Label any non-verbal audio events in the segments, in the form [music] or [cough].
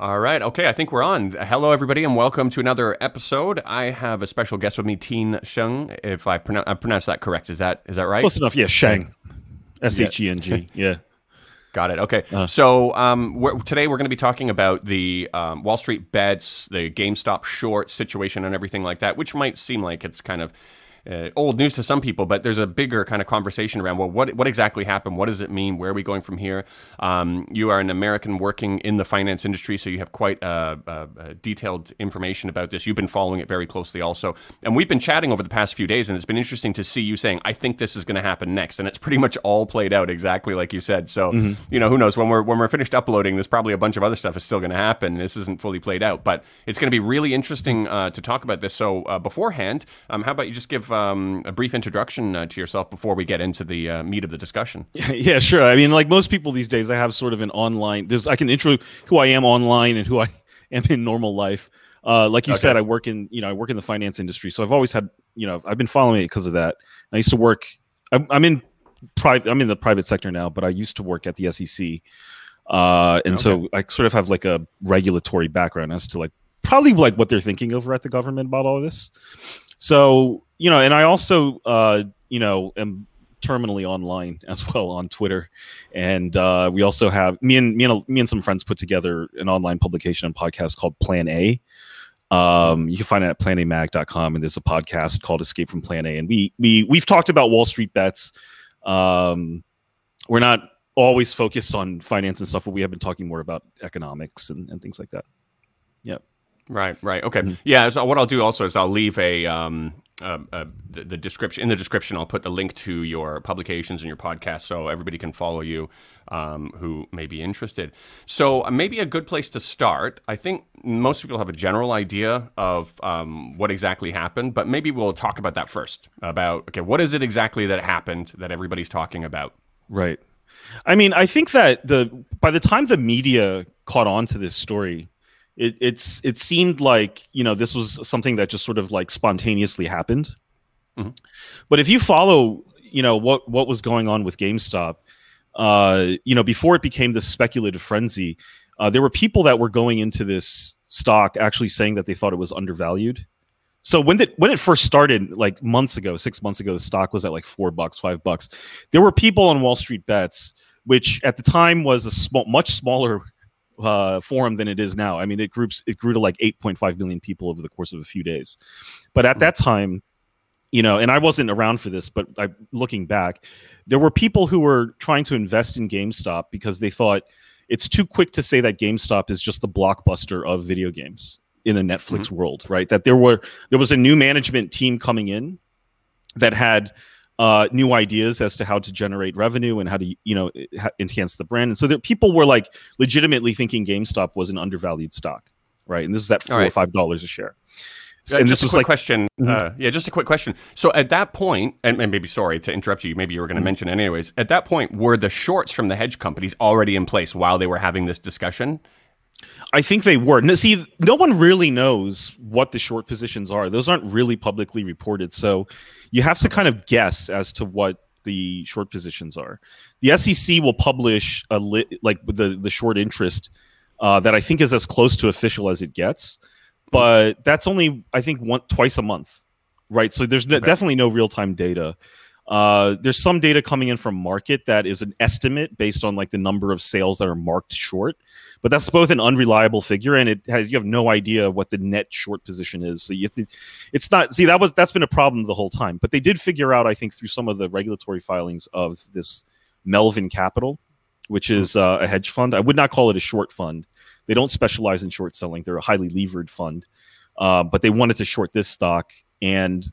All right. Okay. I think we're on. Hello, everybody, and welcome to another episode. I have a special guest with me, Teen Sheng. If I, pronounce I pronounced that correct, is that is that right? Close enough. Yeah, Sheng. S H E N G. Yeah. Got it. Okay. Uh, so um, we're, today we're going to be talking about the um, Wall Street bets, the GameStop short situation, and everything like that, which might seem like it's kind of uh, old news to some people, but there's a bigger kind of conversation around well, what what exactly happened? What does it mean? Where are we going from here? Um, you are an American working in the finance industry, so you have quite uh, uh, detailed information about this. You've been following it very closely, also, and we've been chatting over the past few days, and it's been interesting to see you saying, "I think this is going to happen next," and it's pretty much all played out exactly like you said. So, mm-hmm. you know, who knows when we're when we're finished uploading, there's probably a bunch of other stuff is still going to happen. This isn't fully played out, but it's going to be really interesting uh, to talk about this. So, uh, beforehand, um, how about you just give um, a brief introduction uh, to yourself before we get into the uh, meat of the discussion? [laughs] Yeah, sure. I mean, like most people these days, I have sort of an online. There's I can intro who I am online and who I [laughs] am in normal life. Uh, like you okay. said, I work in you know I work in the finance industry, so I've always had you know I've been following it because of that. I used to work. I'm, I'm in private. I'm in the private sector now, but I used to work at the SEC. Uh, and okay. so I sort of have like a regulatory background as to like probably like what they're thinking over at the government about all this. So you know, and I also, uh, you know, am terminally online [laughs] as well on Twitter, and uh, we also have me and me and me and some friends put together an online publication and podcast called Plan A. Um, you can find it at planamag.com, and there's a podcast called Escape from Plan A, and we we we've talked about Wall Street bets. Um, we're not always focused on finance and stuff, but we have been talking more about economics and, and things like that. Yeah. Right. Right. Okay. Mm-hmm. Yeah. So what I'll do also is I'll leave a um, uh, uh, the, the, description in the description i'll put the link to your publications and your podcast so everybody can follow you um, who may be interested so uh, maybe a good place to start i think most people have a general idea of um, what exactly happened but maybe we'll talk about that first about okay what is it exactly that happened that everybody's talking about right i mean i think that the by the time the media caught on to this story it, it's it seemed like you know this was something that just sort of like spontaneously happened. Mm-hmm. But if you follow, you know what what was going on with GameStop, uh, you know before it became this speculative frenzy, uh, there were people that were going into this stock actually saying that they thought it was undervalued. So when it when it first started, like months ago, six months ago, the stock was at like four bucks, five bucks. There were people on Wall Street Bets, which at the time was a small, much smaller uh, forum than it is now. I mean, it groups it grew to like 8.5 million people over the course of a few days. But at that time, you know, and I wasn't around for this, but I, looking back, there were people who were trying to invest in GameStop because they thought it's too quick to say that GameStop is just the blockbuster of video games in a Netflix mm-hmm. world, right? That there were there was a new management team coming in that had uh, new ideas as to how to generate revenue and how to you know enhance the brand. And so that people were like legitimately thinking GameStop was an undervalued stock, right? And this is at four right. or five dollars a share. Uh, and just this was like question. Mm-hmm. Uh, yeah, just a quick question. So at that point, and, and maybe sorry to interrupt you, maybe you were going to mm-hmm. mention it anyways. At that point, were the shorts from the hedge companies already in place while they were having this discussion? I think they were. No, see, no one really knows what the short positions are. Those aren't really publicly reported. So you have to kind of guess as to what the short positions are. The SEC will publish a li- like the the short interest uh, that I think is as close to official as it gets, but that's only I think one twice a month, right? So there's okay. definitely no real time data. Uh, there's some data coming in from market that is an estimate based on like the number of sales that are marked short, but that's both an unreliable figure and it has you have no idea what the net short position is. So you have to, it's not see that was that's been a problem the whole time. But they did figure out, I think, through some of the regulatory filings of this Melvin Capital, which hmm. is uh, a hedge fund. I would not call it a short fund. They don't specialize in short selling. They're a highly levered fund, uh, but they wanted to short this stock and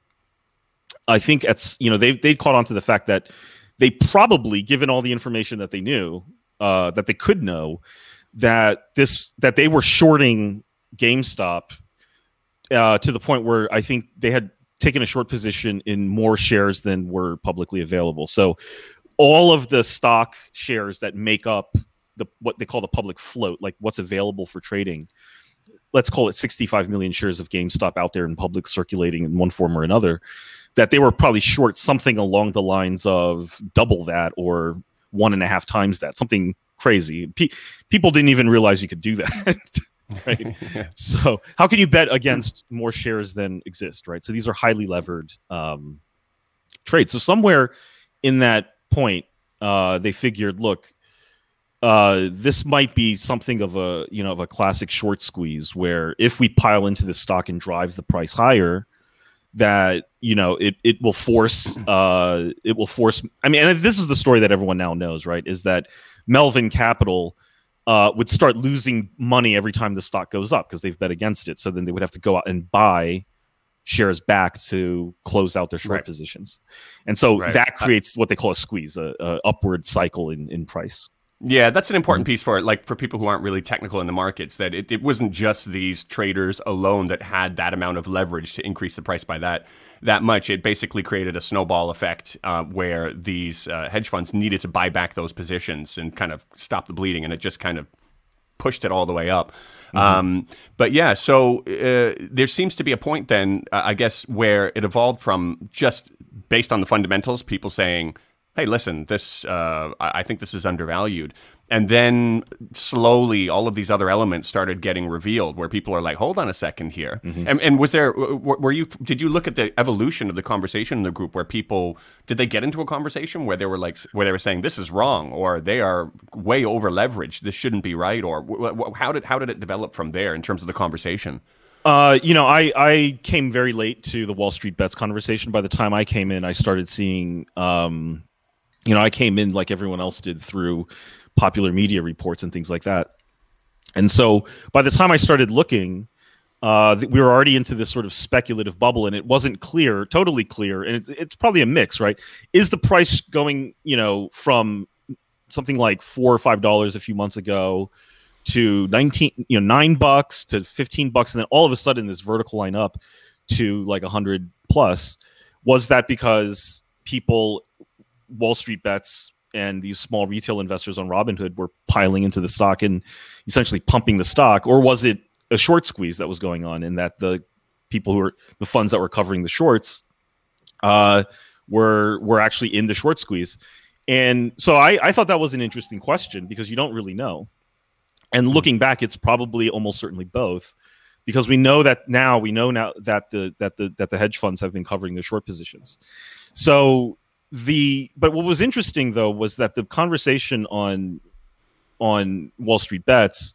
I think it's you know they they caught on to the fact that they probably, given all the information that they knew, uh, that they could know, that this that they were shorting GameStop uh, to the point where I think they had taken a short position in more shares than were publicly available. So all of the stock shares that make up the what they call the public float, like what's available for trading, let's call it 65 million shares of GameStop out there in public circulating in one form or another, that they were probably short something along the lines of double that or one and a half times that, something crazy. Pe- people didn't even realize you could do that. [laughs] right? [laughs] yeah. So how can you bet against more shares than exist, right? So these are highly levered um, trades. So somewhere in that point, uh, they figured, look, uh, this might be something of a you know of a classic short squeeze where if we pile into the stock and drive the price higher, that you know it it will force [clears throat] uh it will force. I mean, and this is the story that everyone now knows, right? Is that Melvin Capital uh, would start losing money every time the stock goes up because they've bet against it. So then they would have to go out and buy shares back to close out their short right. positions, and so right. that creates what they call a squeeze, a, a upward cycle in in price. Yeah, that's an important mm-hmm. piece for it. Like for people who aren't really technical in the markets, that it, it wasn't just these traders alone that had that amount of leverage to increase the price by that that much. It basically created a snowball effect uh, where these uh, hedge funds needed to buy back those positions and kind of stop the bleeding, and it just kind of pushed it all the way up. Mm-hmm. Um, but yeah, so uh, there seems to be a point then, uh, I guess, where it evolved from just based on the fundamentals, people saying hey, listen, this uh, I think this is undervalued. And then slowly, all of these other elements started getting revealed, where people are like, "Hold on a second here." Mm-hmm. And, and, was there? Were you? Did you look at the evolution of the conversation in the group, where people did they get into a conversation where they were like, where they were saying this is wrong, or they are way over leveraged, this shouldn't be right, or how did how did it develop from there in terms of the conversation? Uh, you know, I, I came very late to the Wall Street bets conversation. By the time I came in, I started seeing um, you know, I came in like everyone else did through popular media reports and things like that. And so by the time I started looking, uh, we were already into this sort of speculative bubble, and it wasn't clear, totally clear. And it, it's probably a mix, right? Is the price going, you know, from something like four or five dollars a few months ago to 19 you know 9 bucks to 15 bucks and then all of a sudden this vertical line up to like a 100 plus was that because people Wall Street bets and these small retail investors on Robinhood were piling into the stock and essentially pumping the stock, or was it a short squeeze that was going on, and that the people who were the funds that were covering the shorts uh, were were actually in the short squeeze? And so I, I thought that was an interesting question because you don't really know. And looking back, it's probably almost certainly both, because we know that now we know now that the that the that the hedge funds have been covering the short positions. So the but what was interesting though was that the conversation on on Wall Street bets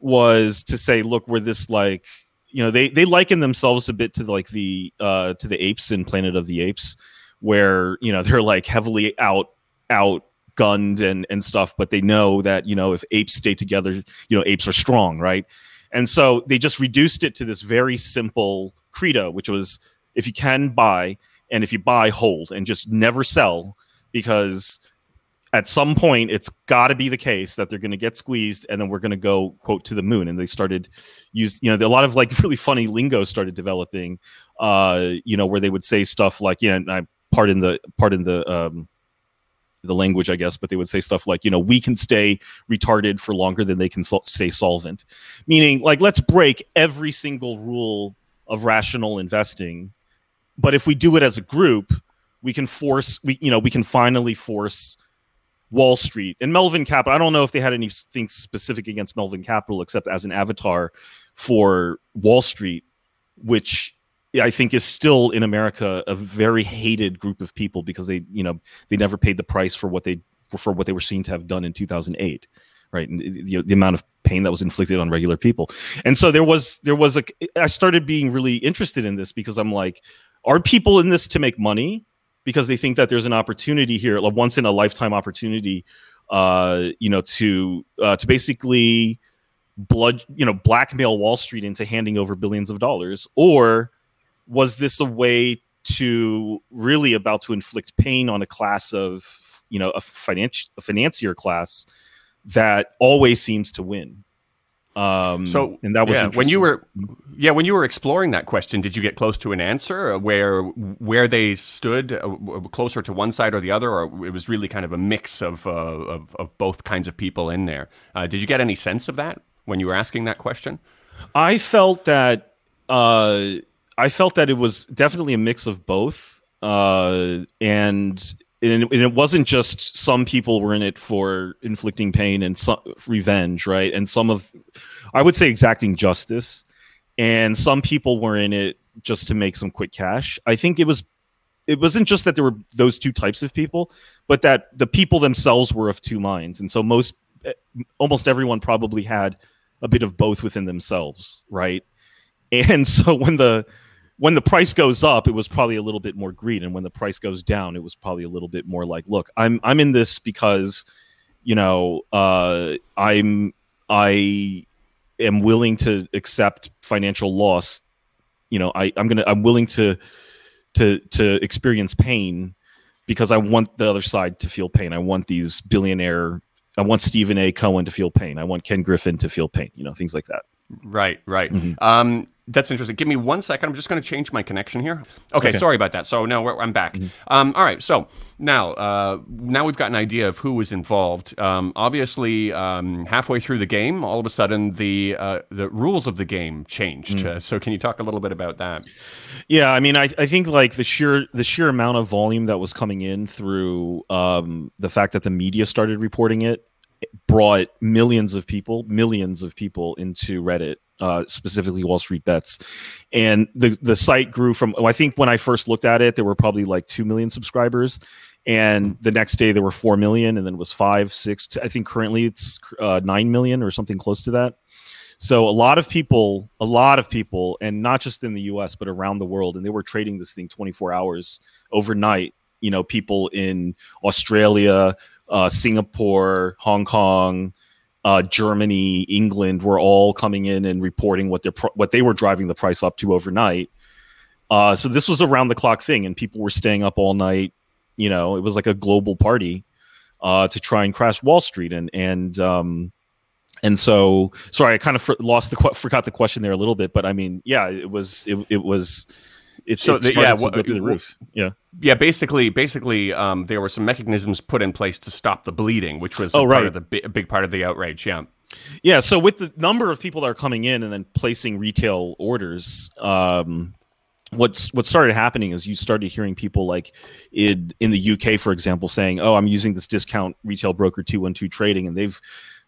was to say, look, we're this like you know they they liken themselves a bit to like the uh to the apes in Planet of the Apes, where you know [laughs] they're like heavily out out gunned and and stuff, but they know that you know if apes stay together, you know apes are strong, right? And so they just reduced it to this very simple credo, which was if you can buy and if you buy hold and just never sell because at some point it's got to be the case that they're going to get squeezed and then we're going to go quote to the moon. And they started use you know a lot of like [laughs] really funny lingo started developing uh you know where they would say stuff like you know I pardon the pardon the um the language i guess but they would say stuff like you know we can stay retarded for longer than they can sol- stay solvent. Meaning like let's break every single rule of rational investing but if we do it as a group, we can force we you know we can finally force Wall Street and Melvin Capital. I don't know if they had anything specific against Melvin Capital except as an avatar for Wall Street, which I think is still in America a very hated group of people because they you know they never paid the price for what they for what they were seen to have done in 2008 right and the, the amount of pain that was inflicted on regular people and so there was there was a i started being really interested in this because i'm like are people in this to make money because they think that there's an opportunity here, a once in a lifetime opportunity, uh, you know, to uh, to basically blood, you know, blackmail Wall Street into handing over billions of dollars, or was this a way to really about to inflict pain on a class of, you know, a financial a financier class that always seems to win? Um, so and that was yeah, when you were yeah when you were exploring that question, did you get close to an answer where where they stood uh, closer to one side or the other, or it was really kind of a mix of uh, of, of, both kinds of people in there? Uh, did you get any sense of that when you were asking that question? I felt that uh, I felt that it was definitely a mix of both, uh, and and it, and it wasn't just some people were in it for inflicting pain and some revenge, right? And some of, I would say, exacting justice, and some people were in it just to make some quick cash. I think it was, it wasn't just that there were those two types of people, but that the people themselves were of two minds, and so most, eh, almost everyone probably had a bit of both within themselves, right? And [laughs] so when the when the price goes up, it was probably a little bit more greed, and when the price goes down, it was probably a little bit more like, look, I'm I'm in this because, you know, uh, I'm I am willing to accept financial loss. You know, I I'm gonna I'm willing to to to experience pain because I want the other side to feel pain. I want these billionaire. I want Steven A. Cohen to feel pain. I want Ken Griffin to feel pain. You know, things like that. Right, right. Mm-hmm. Um, that's interesting. Give me one second. I'm just going to change my connection here. Okay, okay. sorry about that. So now I'm back. Mm-hmm. Um, all right. So now, uh, now we've got an idea of who was involved. Um, obviously, um, halfway through the game, all of a sudden the uh, the rules of the game changed. Mm-hmm. Uh, so can you talk a little bit about that? Yeah, I mean, I, I think like the sheer the sheer amount of volume that was coming in through um, the fact that the media started reporting it brought millions of people, millions of people into Reddit, uh, specifically Wall Street Bets, and the the site grew from. I think when I first looked at it, there were probably like two million subscribers, and the next day there were four million, and then it was five, six. I think currently it's uh, nine million or something close to that. So a lot of people, a lot of people, and not just in the U.S. but around the world, and they were trading this thing 24 hours overnight. You know, people in Australia, uh, Singapore, Hong Kong, uh, Germany, England were all coming in and reporting what their what they were driving the price up to overnight. Uh, so this was a round the clock thing, and people were staying up all night. You know, it was like a global party uh, to try and crash Wall Street, and and um, and so sorry, I kind of lost the forgot the question there a little bit, but I mean, yeah, it was it, it was it's so it the, yeah, well, through the roof. Yeah, yeah. Basically, basically, um, there were some mechanisms put in place to stop the bleeding, which was oh, right. part of the big, big part of the outrage. Yeah. Yeah, so with the number of people that are coming in and then placing retail orders, um, what's what started happening is you started hearing people like in in the UK, for example, saying, "Oh, I'm using this discount retail broker two one two trading," and they've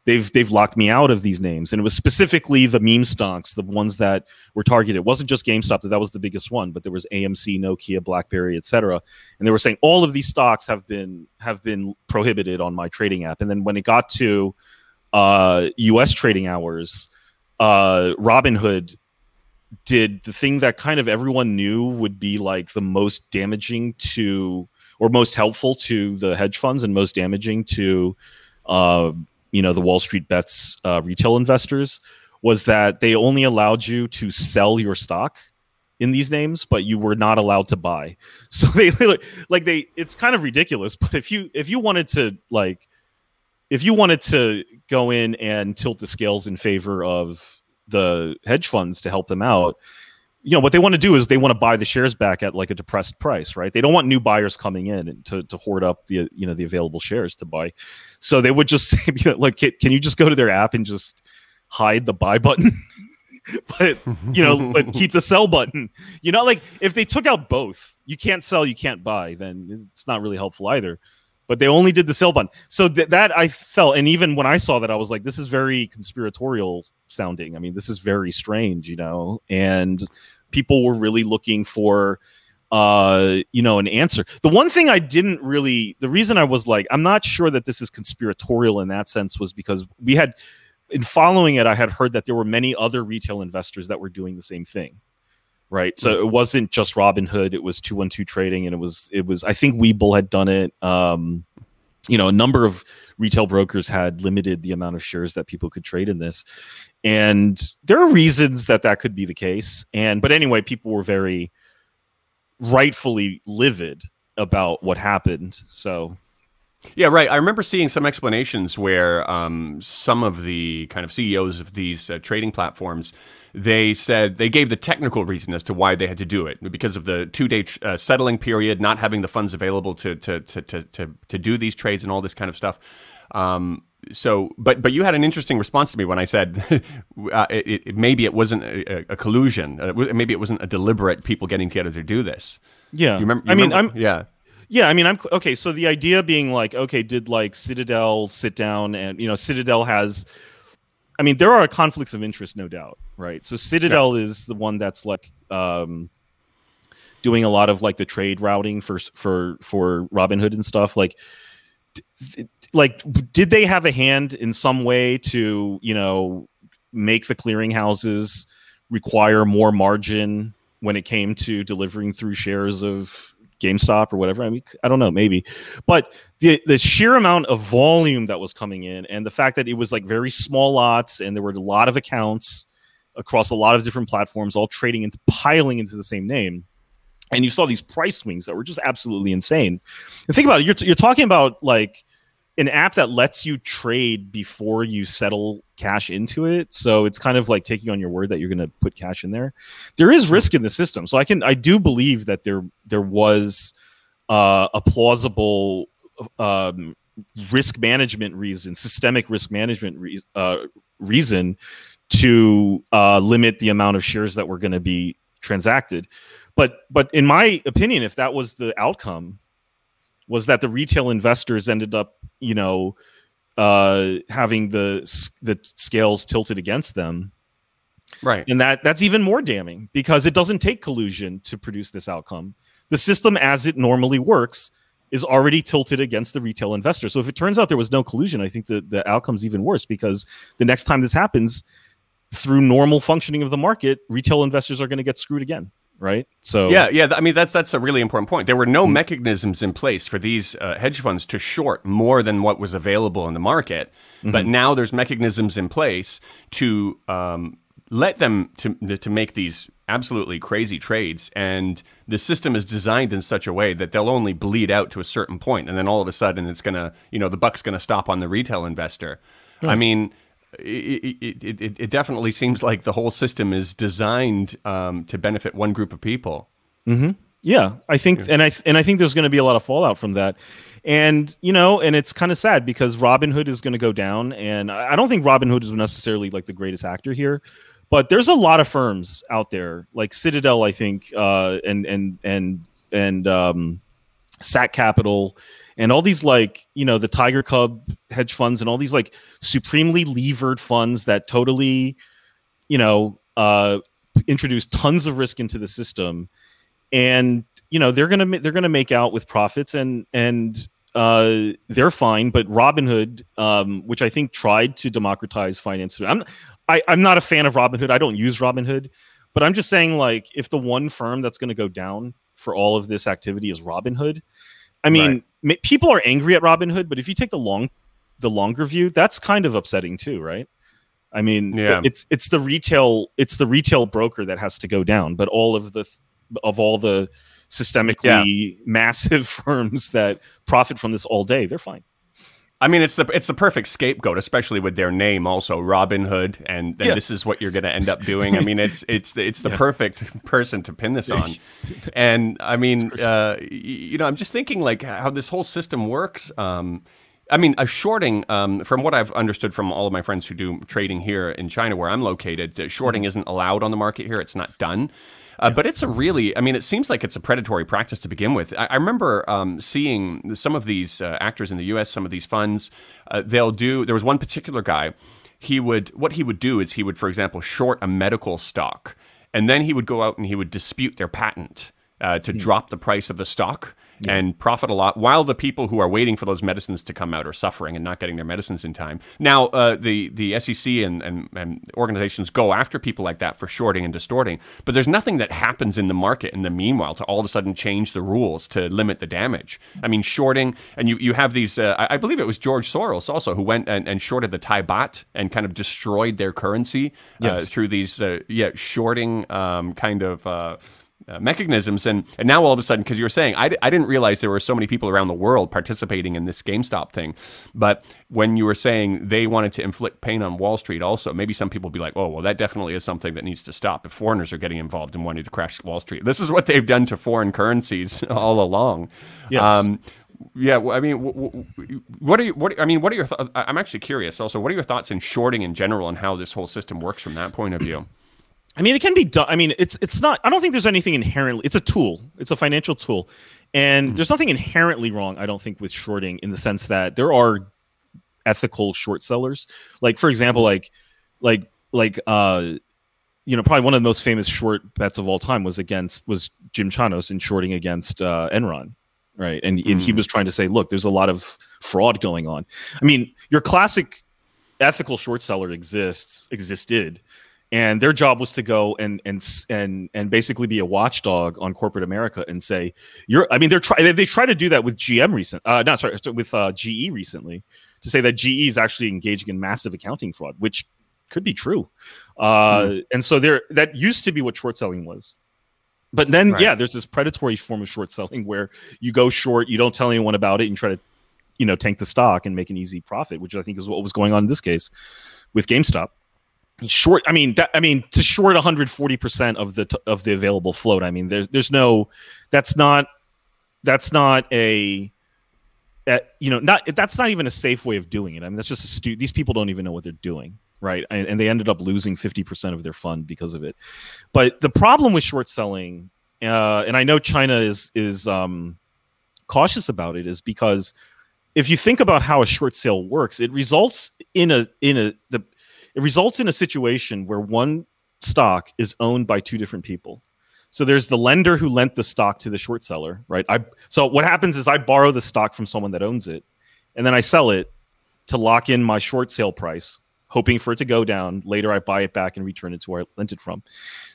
they've they've locked me out of these names. And it was specifically the meme stocks the ones that were targeted. It wasn't just gamestop that that was the biggest one but there was amc nokia blackberry etc and they were saying all of these stocks have been have been prohibited on my trading app. And then when it got to uh, us trading hours uh, robinhood did the thing that kind of everyone knew would be like the most damaging to or most helpful to the hedge funds and most damaging to uh, you know the Wall Street Bets uh, retail investors was that they only allowed you to sell your stock in these names, but you were not allowed to buy. [laughs] So they like they it's kind of ridiculous. But if you if you wanted to like if you wanted to go in and tilt the scales in favor of the hedge funds to help them out, you know what they want to do is they want to buy the shares back at like a depressed price right? They don't want new buyers coming in to, to hoard up the you know the available shares to buy. So they would just [laughs] say like can you just go to their app and just hide the buy button? [laughs] But you know but [laughs] keep the sell button. You know like if they took out both you can't sell you can't buy then it's not really helpful either but they only did the sell button. So th- that i felt and even when i saw that i was like this is very conspiratorial sounding. I mean, this is very strange, you know, and people were really looking for uh you know an answer. The one thing i didn't really the reason i was like i'm not sure that this is conspiratorial in that sense was because we had in following it i had heard that there were many other retail investors that were doing the same thing right. So it wasn't just robinhood it was 212 trading and it was it was i think webull had done it. Um you know a number of retail brokers had limited the amount of shares that people could trade in this. And there are reasons that that could be the case. And but anyway people were very rightfully livid about what happened. So yeah, right. I remember seeing some explanations where um, some of the kind of CEOs of these uh, trading platforms they said they gave the technical reason as to why they had to do it because of the two day uh, settling period, not having the funds available to to, to to to to do these trades and all this kind of stuff. Um, so, but but you had an interesting response to me when I said [laughs] uh, it, it, maybe it wasn't a, a collusion, uh, maybe it wasn't a deliberate people getting together to do this. Yeah, you remember? You I mean, remember? I'm yeah. Yeah, I mean, I'm okay. So the idea being like, okay, did like Citadel sit down and you know, Citadel has, I mean, there are conflicts of interest, no doubt, right? So Citadel yeah. is the one that's like um, doing a lot of like the trade routing for for for Robinhood and stuff. Like, d- like did they have a hand in some way to you know make the clearinghouses require more margin when it came to delivering through shares of GameStop or whatever. I mean, I don't know, maybe, but the the sheer amount of volume that was coming in, and the fact that it was like very small lots, and there were a lot of accounts across a lot of different platforms, all trading into piling into the same name, and you saw these price swings that were just absolutely insane. And think about it, you're you're talking about like an app that lets you trade before you settle cash into it. So it's kind of like taking on your word that you're going to put cash in there. There is risk in the system. So I can I do believe that there there was uh, a plausible um, risk management reason, systemic risk management re- uh, reason to uh, limit the amount of shares that were going to be transacted. But but in my opinion, if that was the outcome, was that the retail investors ended up, you know, uh, having the the scales tilted against them. Right. And that that's even more damning because it doesn't take collusion to produce this outcome. The system as it normally works is already tilted against the retail investor. So if it turns out there was no collusion, I think the, the outcome's even worse because the next time this happens, through normal functioning of the market, retail investors are going to get screwed again right? So yeah, yeah. I mean, that's that's a really important point. There were no mm-hmm. mechanisms in place for these uh, hedge funds to short more than what was available in the market, mm-hmm. but now there's mechanisms in place to um, let them to to make these absolutely crazy trades and the system is designed in such a way that they'll only bleed out to a certain point and then all of a sudden it's going to you know the buck's going to stop on the retail investor i mean it, it, it, it, definitely seems like the whole system is designed um, to benefit one group of people. Mm-hmm. Yeah, I think, and I and I think there's going to be a lot of fallout from that, and you know, and it's kind of sad because Robinhood is going to go down, and I don't think Robinhood is necessarily like the greatest actor here, but there's a lot of firms out there like Citadel, I think, uh, and and and and um, SAC Capital and all these like you know the tiger cub hedge funds and all these like supremely levered funds that totally you know uh introduce tons of risk into the system and you know they're gonna they're gonna make out with profits and and uh, they're fine, but Robinhood, um, which I think tried to democratize finance, I'm I, I'm not a fan of Robinhood. I don't use Robinhood, but I'm just saying like if the one firm that's going to go down for all of this activity is Robinhood, I mean, right. People are angry at Robinhood, but if you take the long, the longer view, that's kind of upsetting too, right? I mean, yeah. it's it's the retail it's the retail broker that has to go down, but all of the of all the systemically yeah. massive [laughs] firms that profit from this all day, they're fine. I mean, it's the it's the perfect scapegoat, especially with their name, also Robin Hood, and, and yeah. this is what you're going to end up doing. I mean, it's [laughs] it's it's the yeah. perfect person to pin this on, and I mean, uh, you know, I'm just thinking like how this whole system works. Um, I mean, a shorting, um, from what I've understood from all of my friends who do trading here in China, where I'm located, shorting mm-hmm. isn't allowed on the market here. It's not done. Uh, but it's a really, I mean, it seems like it's a predatory practice to begin with. I, I remember um, seeing some of these uh, actors in the U.S., some of these funds, uh, they'll do. There was one particular guy. He would, what he would do is he would, for example, short a medical stock, and then he would go out and he would dispute their patent uh, to mm. drop the price of the stock yeah. and profit a lot while the people who are waiting for those medicines to come out are suffering and not getting their medicines in time. Now, uh, the, the SEC and, and, and, organizations go after people like that for shorting and distorting, but there's nothing that happens in the market in the meanwhile to all of a sudden change the rules to limit the damage. I mean, shorting, and you, you have these, uh, I, I, believe it was George Soros also who went and, and shorted the Thai baht and kind of destroyed their currency uh, through these, uh, yeah, shorting um, kind of uh, mechanisms. And, and now all of a sudden, because you were saying, I, I didn't realize there were so many people around the world participating in this GameStop thing. But when you were saying they wanted to inflict pain on Wall Street, also, maybe some people be like, oh, well, that definitely is something that needs to stop if foreigners are getting involved and wanting to crash Wall Street. This is what they've done to foreign currencies [laughs] all along. Yes. Um, yeah, I mean, what are you? What I mean, what are your? Thoughts I'm actually curious. Also, what are your thoughts in shorting in general and how this whole system works from that point of view? I mean, it can be done. I mean, it's it's not. I don't think there's anything inherently. It's a tool. It's a financial tool, and mm-hmm. there's nothing inherently wrong. I don't think with shorting in the sense that there are ethical short sellers. Like for example, like like like uh, you know, probably one of the most famous short bets of all time was against was Jim Chanos in shorting against uh, Enron, right? And mm-hmm. and he mm. was trying to say, look, there's a lot of fraud going on. I mean, your classic ethical short seller exists existed and their job was to go and and and and basically be a watchdog on corporate America and say you're. I mean, they're try they, they try to do that with GM recent. Uh, not sorry, with uh, GE recently to say that GE is actually engaging in massive accounting fraud, which could be true. Uh, mm. And so there, that used to be what short selling was. But then, right. yeah, there's this predatory form of short selling where you go short, you don't tell anyone about it, and try to, you know, tank the stock and make an easy profit, which I think is what was going on in this case with GameStop short i mean that, i mean to short 140% of the of the available float i mean there's there's no that's not that's not a you know not that's not even a safe way of doing it. I mean that's just a stu- these people don't even know what they're doing right? And, and they ended up losing 50% of their fund because of it. But the problem with short selling uh, and i know china is is um, cautious about it is because if you think about how a short sale works it results in a in a the it results in a situation where one stock is owned by two different people. So there's the lender who lent the stock to the short seller, right? I so what happens is I borrow the stock from someone that owns it, and then I sell it to lock in my short sale price, hoping for it to go down. Later, I buy it back and return it to where I lent it from.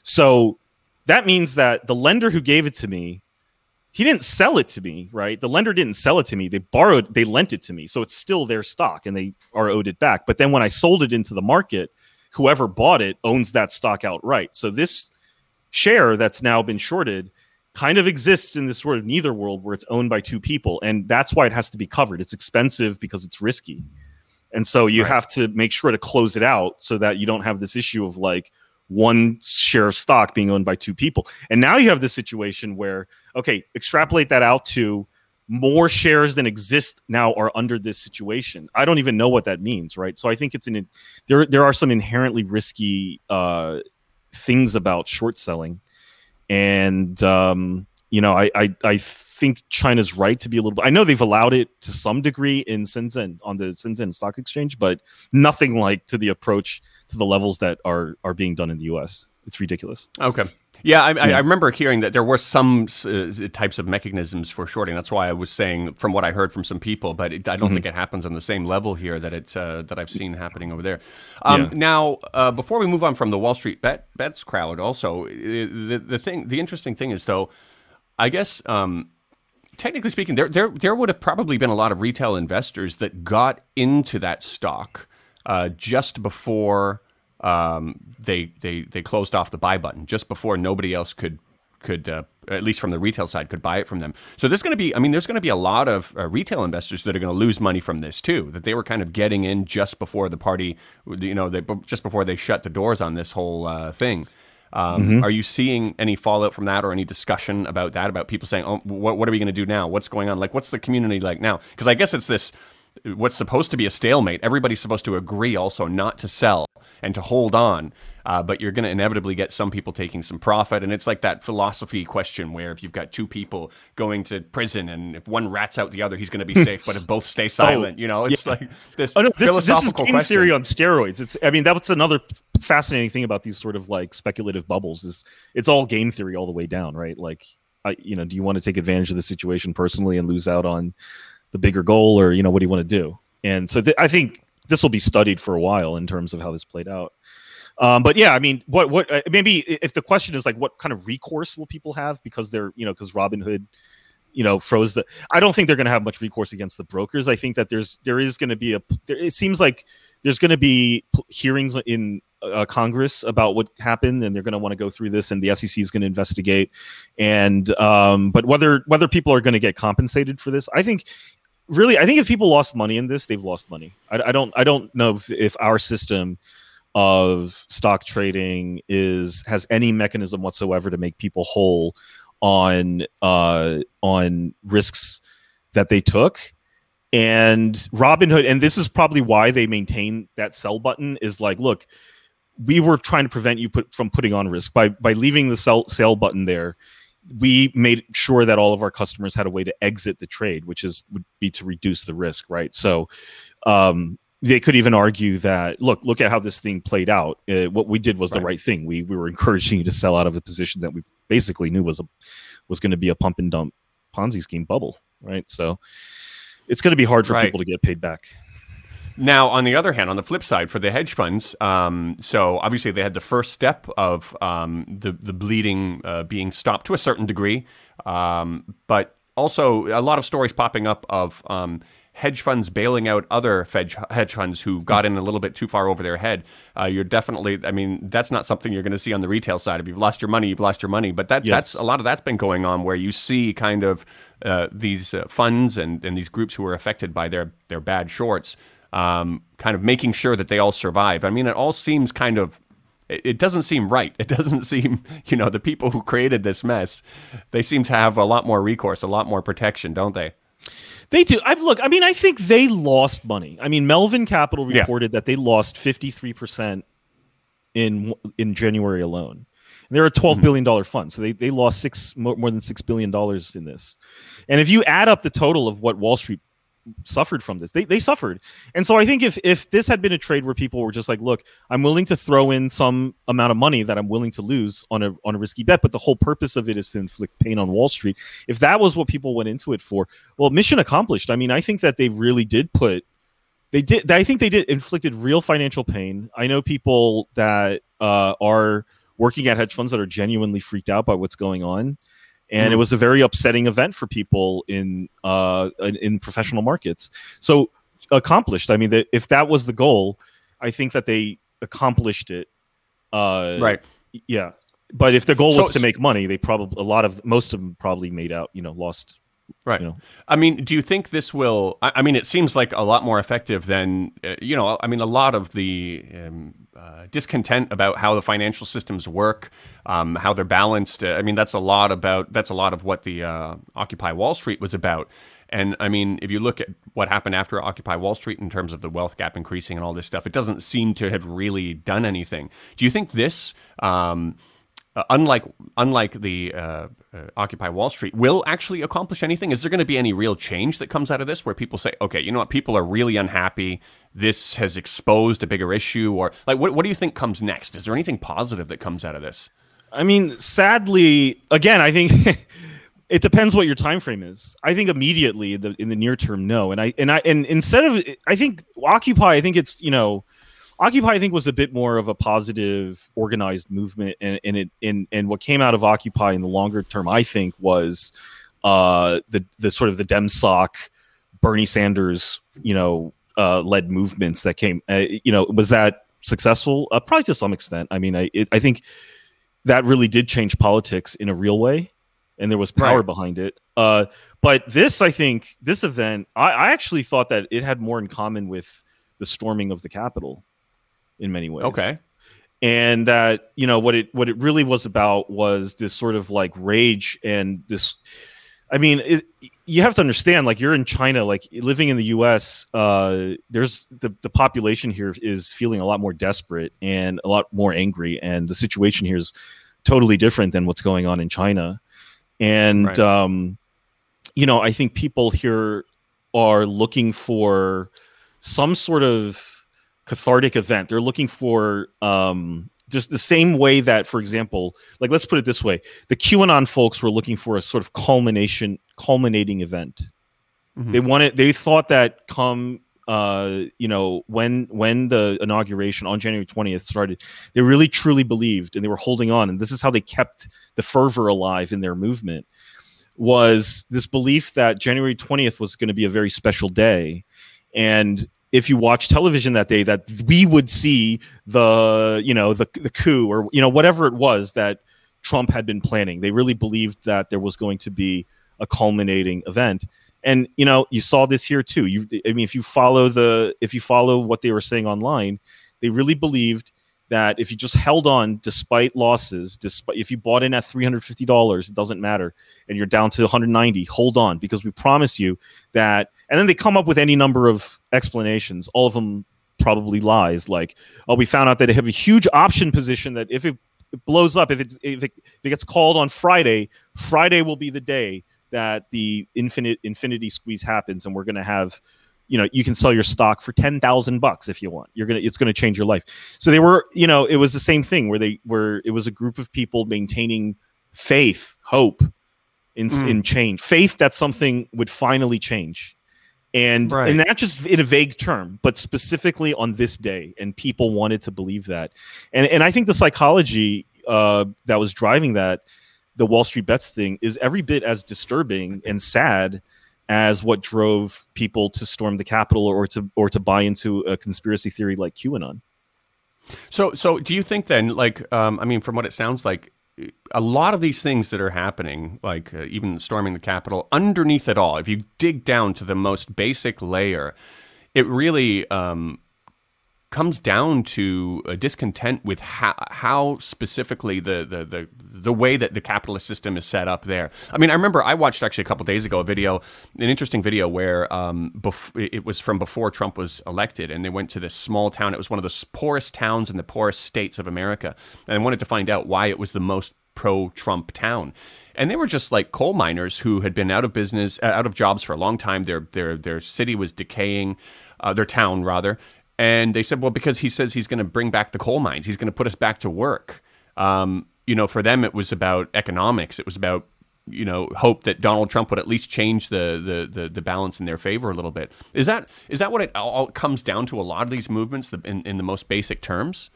So that means that the lender who gave it to me he didn't sell it to me, right? The lender didn't sell it to me. They borrowed, they lent it to me. So it's still their stock and they are owed it back. But then when I sold it into the market, whoever bought it owns that stock outright. So this share that's now been shorted kind of exists in this sort of neither world where it's owned by two people. And that's why it has to be covered. It's expensive because it's risky. And so you right. have to make sure to close it out so that you don't have this issue of like, one share of stock being owned by two people. And now you have this situation where, okay, extrapolate that out to more shares than exist now are under this situation. I don't even know what that means, right? So I think it's an there there are some inherently risky uh, things about short selling, and um, you know I, I I think China's right to be a little. I know they've allowed it to some degree in Shenzhen on the Shenzhen Stock Exchange, but nothing like to the approach to the levels that are are being done in the U.S. It's ridiculous. Okay. Yeah, I, yeah. I, remember hearing that there were some uh, types of mechanisms for shorting. That's why I was saying, from what I heard from some people, but it, I don't mm-hmm. think it happens on the same level here that it's uh, that I've seen happening over there. Um, yeah. Now, uh, before we move on from the Wall Street bet, bets crowd, also the the thing, the interesting thing is though, I guess. Um, technically speaking, there, there there would have probably been a lot of retail investors that got into that stock uh, just before um, they they they closed off the buy button, just before nobody else could could uh, at least from the retail side could buy it from them. So there's going to be, I mean, there's going to be a lot of uh, retail investors that are going to lose money from this too. That they were kind of getting in just before the party, you know, they, just before they shut the doors on this whole uh, thing. Um, mm-hmm. Are you seeing any fallout from that or any discussion about that? About people saying, "Oh, what, what are we going to do now? What's going on? Like, what's the community like now?" Because I guess it's this what's supposed to be a stalemate. Everybody's supposed to agree also not to sell and to hold on. Uh, but you're going to inevitably get some people taking some profit. And it's like that philosophy question where if you've got two people going to prison and if one rats out the other, he's going to be safe. but if [laughs] both stay silent, oh, you know, it's yeah. like this, oh, no, this philosophical this is game question. theory on steroids. It's, I mean, that's another fascinating thing about these sort of like speculative bubbles is it's all game theory all the way down, right? Like, I, you know, do you want to take advantage of the situation personally and lose out on the bigger goal, or you know, what do you want to do? And so th- I think this will be studied for a while in terms of how this played out. Um, but yeah, I mean, what what uh, maybe if the question is like, what kind of recourse will people have because they're you know because Robinhood, you know, froze the. I don't think they're going to have much recourse against the brokers. I think that there's there is going to be a. There, it seems like there's going to be hearings in uh, Congress about what happened, and they're going to want to go through this, and the SEC is going to investigate. And um, but whether whether people are going to get compensated for this, I think really, I think if people lost money in this, they've lost money. I, I don't I don't know if, if our system of stock trading is has any mechanism whatsoever to make people whole on uh, on risks that they took. And Robinhood, and this is probably why they maintain that sell button, is like, look, we were trying to prevent you put, from putting on risk by by leaving the sell sale button there. We made sure that all of our customers had a way to exit the trade, which is would be to reduce the risk, right? So, um, they could even argue that look, look at how this thing played out. Uh, what we did was right. the right thing. We we were [laughs] encouraging you to sell out of a position that we basically knew was a was going to be a pump and dump Ponzi scheme bubble, right? So, it's going to be hard for right. people to get paid back. Now, on the other hand, on the flip side, for the hedge funds, um, so obviously they had the first step of um, the the bleeding uh, being stopped to a certain degree, um, but also a lot of stories popping up of um, hedge funds bailing out other hedge funds who got in a little bit too far over their head. Uh, you're definitely, I mean, that's not something you're going to see on the retail side. If you've lost your money, you've lost your money. But that, yes. that's a lot of that's been going on where you see kind of uh, these uh, funds and, and these groups who are affected by their their bad shorts um, kind of making sure that they all survive. I mean, it all seems kind of it doesn't seem right. [laughs] It doesn't seem, you know, the people who created this mess, they seem to have a lot more recourse, a lot more protection, don't they? They do. I look. I mean, I think they lost money. I mean, Melvin Capital reported yeah. that they lost fifty three percent in in January alone. And they're a twelve mm-hmm. billion dollar fund, so they they lost six more, more than six billion dollars in this. And if you add up the total of what Wall Street suffered from this. They they suffered. And so I think if if this had been a trade where people were just like, look, I'm willing to throw in some amount of money that I'm willing to lose on a on a risky bet, but the whole purpose of it is to inflict pain on Wall Street. If that was what people went into it for, well, mission accomplished. I mean, I think that they really did put they did I think they did inflicted real financial pain. I know people that uh, are working at hedge funds that are genuinely freaked out by what's going on and it was a very upsetting event for people in uh, in professional markets. So accomplished. I mean, that if that was the goal, I think that they accomplished it. Uh, right. Yeah. But if the goal so, was to make money, they probably a lot of most of them probably made out. You know, lost Right. You know? I mean, do you think this will? I, mean, it seems like a lot more effective than uh, you know. I mean, a lot of the um, uh, discontent about how the financial systems work, um, how they're balanced. Uh, I mean, that's a lot about. That's a lot of what the uh, Occupy Wall Street was about. And I mean, if you look at what happened after Occupy Wall Street in terms of the wealth gap increasing and all this stuff, it doesn't seem to have really done anything. Do you think this? Um, uh, unlike unlike the uh, uh, Occupy Wall Street, will actually accomplish anything? Is there going to be any real change that comes out of this, where people say, "Okay, you know what? People are really unhappy. This has exposed a bigger issue," or like, what what do you think comes next? Is there anything positive that comes out of this? I mean, sadly, again, I think. [laughs] it depends what your time frame is. I think immediately the, in the near term, no. And I and I and instead of I think Occupy, I think it's you know Occupy, I think, was a bit more of a positive, organized movement, and, and it and and what came out of Occupy in the longer term, I think, was uh, the the sort of the DemSoc, Bernie Sanders, you know, uh, led movements that came. Uh, you know, was that successful? Uh, probably to some extent. I mean, I it, I think that really did change politics in a real way, and there was power right. behind it. Uh, but this, I think, this event, I, I actually thought that it had more in common with the storming of the Capitol in many ways. Okay. And that you know what it what it really was about was this sort of like rage and this. I mean, it, you have to understand, like you're in China, like living in the U.S. Uh, there's the the population here is feeling a lot more desperate and a lot more angry, and the situation here is totally different than what's going on in China. And right. um, you know, I think people here are looking for some sort of cathartic event. They're looking for um, just the same way that, for example, like let's put it this way: the QAnon folks were looking for a sort of culmination, culminating event. Mm-hmm. They wanted, they thought that come, uh, you know, when when the inauguration on January twentieth started, they really truly believed, and they were holding on, and this is how they kept the fervor alive in their movement. Was this belief that January twentieth was going to be a very special day, and if you watch television that day that we would see the you know the, the coup or you know whatever it was that Trump had been planning. They really believed that there was going to be a culminating event. And you know, you saw this here too. You I mean if you follow the if you follow what they were saying online, they really believed that if you just held on despite losses, despite if you bought in at $350, it doesn't matter, and you're down to 190, hold on because we promise you that. And then they come up with any number of explanations, all of them probably lies. Like, oh, we found out that they have a huge option position that if it blows up, if it, if it, if it gets called on Friday, Friday will be the day that the infinite infinity squeeze happens, and we're going to have you know you can sell your stock for 10,000 bucks if you want. You're going to it's going to change your life. So they were you know it was the same thing where they were it was a group of people maintaining faith hope in mm. in change. Faith that something would finally change. And right. and not just in a vague term but specifically on this day and people wanted to believe that. And and i think the psychology uh, that was driving that the wall street bets thing is every bit as disturbing and sad as what drove people to storm the Capitol or to or to buy into a conspiracy theory like QAnon. So, so do you think then, like, um, I mean, from what it sounds like, a lot of these things that are happening, like uh, even storming the Capitol, underneath it all, if you dig down to the most basic layer, it really um, comes down to a discontent with how, how specifically the, the, the the way that the capitalist system is set up there. I mean, I remember I watched actually a couple days ago a video, an interesting video where um, bef- it was from before Trump was elected, and they went to this small town. It was one of the poorest towns in the poorest states of America, and I wanted to find out why it was the most pro-Trump town and they were just like coal miners who had been out of business, uh, out of jobs for a long time. Their their their city was decaying, uh, their town rather, and they said, well, because he says he's going to bring back the coal mines, he's going to put us back to work. Um, you know, for them, it was about economics. It was about you know hope that Donald Trump would at least change the, the the the, balance in their favor a little bit. Is that is that what it all comes down to? A lot of these movements in, in the most basic terms.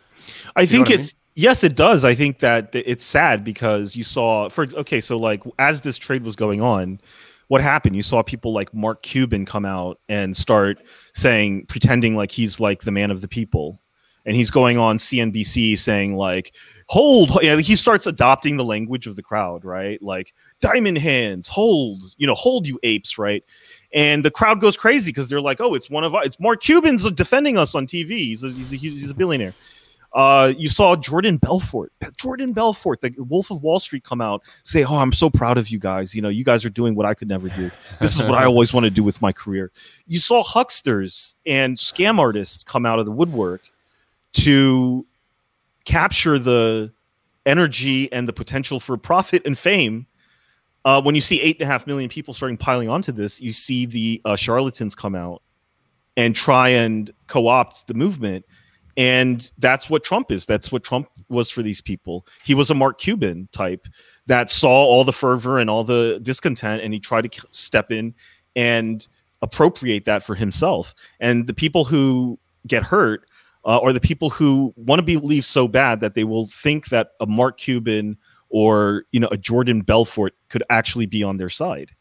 I think it's I mean? yes, it does. I think that it's sad because you saw for okay, so like as this trade was going on, what happened? You saw people like Mark Cuban come out and start saying, pretending like he's like the man of the people. And he's going on CNBC saying, like, hold. Yeah, he starts adopting the language of the crowd, right? Like, diamond hands, hold, you know, hold you apes, right? And the crowd goes crazy because they're like, oh, it's one of us. It's Mark Cuban's defending us on TV. He's a, he's a, he's a billionaire. Uh, you saw Jordan Belfort, Jordan Belfort, the Wolf of Wall Street, come out say, "Oh, I'm so proud of you guys. You know, you guys are doing what I could never do. This is what I [laughs] always want to do with my career." You saw hucksters and scam artists come out of the woodwork to capture the energy and the potential for profit and fame. Uh, when you see eight and a half million people starting piling onto this, you see the uh, charlatans come out and try and co-opt the movement and that's what Trump is. That's what Trump was for these people. He was a Mark Cuban type that saw all the fervor and all the discontent, and he tried to step in and appropriate that for himself. And the people who get hurt uh, are the people who want to believe so bad that they will think that a Mark Cuban or you know a Jordan Belfort could actually be on their side.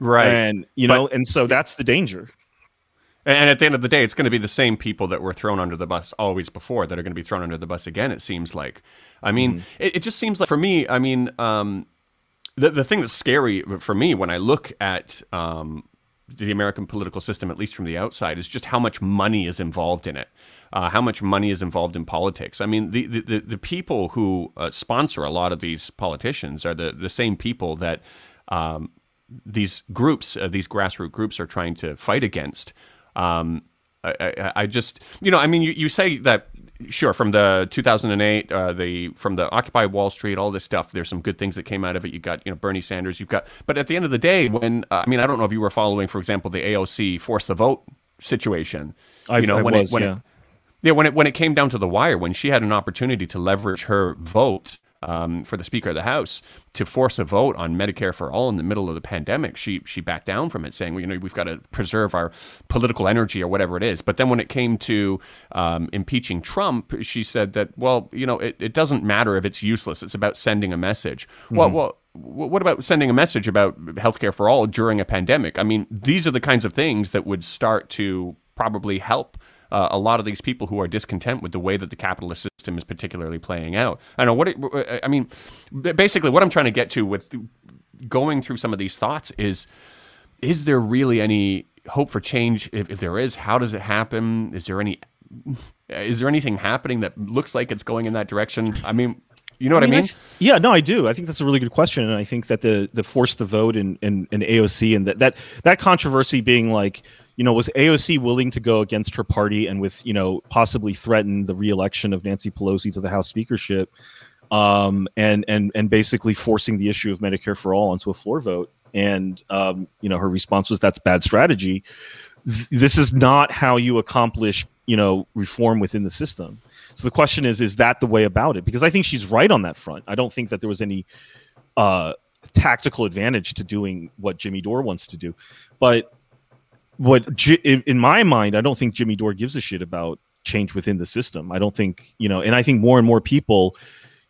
Right. And you know, but, and so that's the danger. And at the end of the day, it's going to be the same people that were thrown under the bus always before that are going to be thrown under the bus again. It seems like. I mean, mm. it, it, just seems like for me. I mean, um, the the thing that's scary for me when I look at um, the American political system, at least from the outside, is just how much money is involved in it. Uh, how much money is involved in politics. I mean, the the, the people who uh, sponsor a lot of these politicians are the, the same people that um, these groups, uh, these grassroots groups, are trying to fight against. Um, I, I, I, just, you know, I mean, you, you say that, sure, from the 2008, uh, the from the Occupy Wall Street, all this stuff, there's some good things that came out of it. You got, you know, Bernie Sanders, you've got, but at the end of the day, when, uh, I mean, I don't know if you were following, for example, the AOC force the vote situation. I, you know, I when was, it, when yeah. It, yeah, when it when it came down to the wire, when she had an opportunity to leverage her vote um, for the Speaker of the House to force a vote on Medicare for all in the middle of the pandemic. She she backed down from it, saying, well, you know, we've got to preserve our political energy or whatever it is. But then when it came to um, impeaching Trump, she said that, well, you know, it, it doesn't matter if it's useless. It's about sending a message. Mm-hmm. Well, well, what about sending a message about healthcare for all during a pandemic? I mean, these are the kinds of things that would start to probably help uh, a lot of these people who are discontent with the way that the capitalist system is particularly playing out. I know what it, I mean. Basically, what I'm trying to get to with going through some of these thoughts is: is there really any hope for change? If, if there is, how does it happen? Is there any is there anything happening that looks like it's going in that direction? I mean, you know what I mean? I mean? I th- yeah, no, I do. I think that's a really good question, and I think that the the force to vote and and, and AOC and that that that controversy being like you know, was AOC willing to go against her party and with, you know, possibly threaten the reelection of Nancy Pelosi to the House speakership, um, and and and basically forcing the issue of Medicare for all onto a floor vote? And um, you know, her response was, "That's bad strategy. Th- this is not how you accomplish, you know, reform within the system." So the question is, is that the way about it? Because I think she's right on that front. I don't think that there was any uh, tactical advantage to doing what Jimmy Dore wants to do. But what in my mind, I don't think Jimmy Dore gives a shit about change within the system. I don't think you know, and I think more and more people,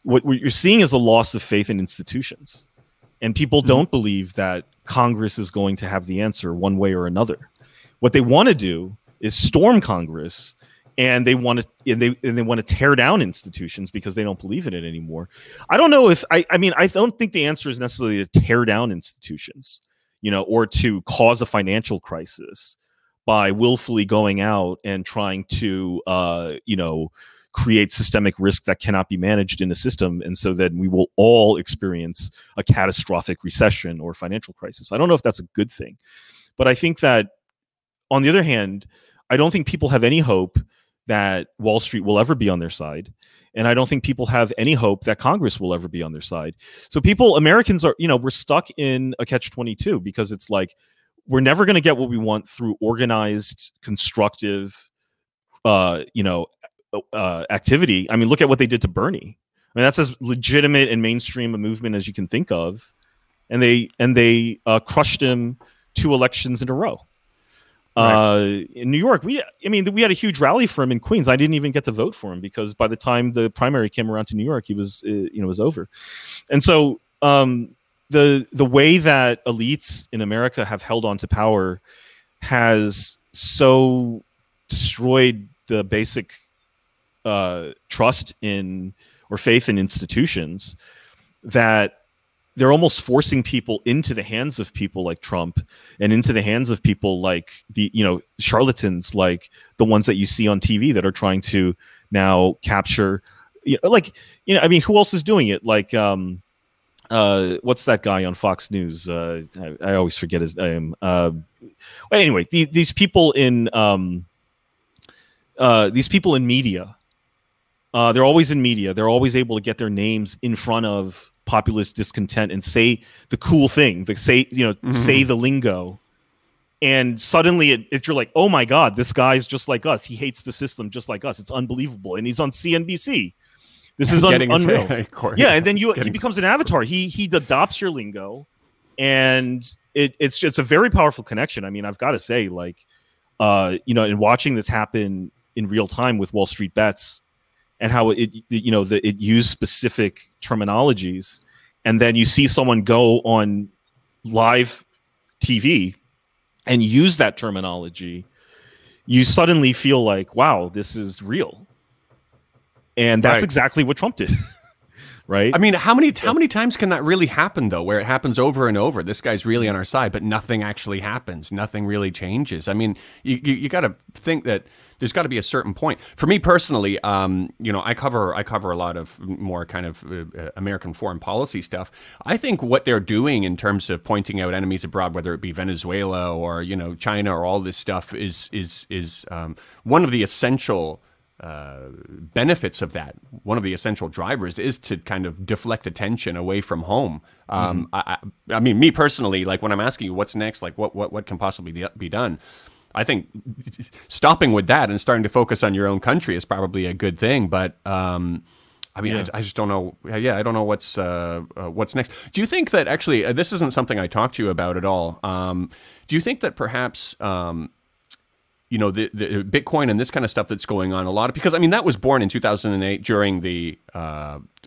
what, what you're seeing is a loss of faith in institutions, and people mm-hmm. don't believe that Congress is going to have the answer one way or another. What they want to do is storm Congress and they want to and they and they want to tear down institutions because they don't believe in it anymore. I don't know if I I mean I don't think the answer is necessarily to tear down institutions, you know, or to cause a financial crisis by willfully going out and trying to uh, you know, create systemic risk that cannot be managed in a system and so then we will all experience a catastrophic recession or financial crisis. I don't know if that's a good thing. But I think that on the other hand, I don't think people have any hope that Wall Street will ever be on their side. And I don't think people have any hope that Congress will ever be on their side. So people, Americans are, you know, we're stuck in a catch 22 because it's like we're never going to get what we want through organized, constructive, uh, you know, uh, activity. I mean, look at what they did to Bernie. I mean, that's as legitimate and mainstream a movement as you can think of, and they and they uh, crushed him two elections in a row. Right. Uh, in New York, we I mean we had a huge rally for him in Queens. I didn't even get to vote for him because by the time the primary came around to New York, he was uh, you know was over. And so um, the the way that elites in America have held on to power has so destroyed the basic uh, trust in or faith in institutions that they're almost forcing people into the hands of people like Trump and into the hands of people like the you know charlatans like the ones that you see on TV that are trying to now capture you know, like you know I mean who else is doing it? Like um uh what's that guy on Fox News? Uh I, I always forget his name. Uh well, anyway the, these people in um uh these people in media uh they're always in media. They're always able to get their names in front of populist discontent and say the cool thing, the say you know mm-hmm. say the lingo, and suddenly it, it, you're like, oh my god, this guy's just like us. He hates the system just like us. It's unbelievable, and he's on CNBC. This [laughs] is un- unreal. yeah, and then you Getting he becomes an avatar. He he adopts your lingo, and it, it's just a very powerful connection. I mean, I've got to say, like, uh, you know, in watching this happen in real time with Wall Street Bets, and how it you know the, it used specific terminologies. And then you see someone go on live tv and use that terminology you suddenly feel like wow this is real. And that's right. exactly what trump did [laughs] right? I mean how many how many times can that really happen though where it happens over and over? This guy's really on our side but nothing actually happens. Nothing really changes. I mean you, you, you got to think that there's got to be a certain point. For me personally, um, you know, I cover I cover a lot of more kind of uh, American foreign policy stuff. I think what they're doing in terms of pointing out enemies abroad, whether it be Venezuela or you know China or all this stuff, is is is um, one of the essential. Uh, benefits of that. One of the essential drivers is to kind of deflect attention away from home. Um, mm-hmm. I, I, mean, me personally, like when I'm asking you what's next, like what what what can possibly be done. I think stopping with that and starting to focus on your own country is probably a good thing. But um, I mean, yeah. I, I, just don't know. Yeah, I don't know what's uh, uh, what's next. Do you think that actually uh, this isn't something I talked to you about at all? Um, do you think that perhaps um, you know the, the Bitcoin and this kind of stuff that's going on a lot of because I mean that was born in 2008 during the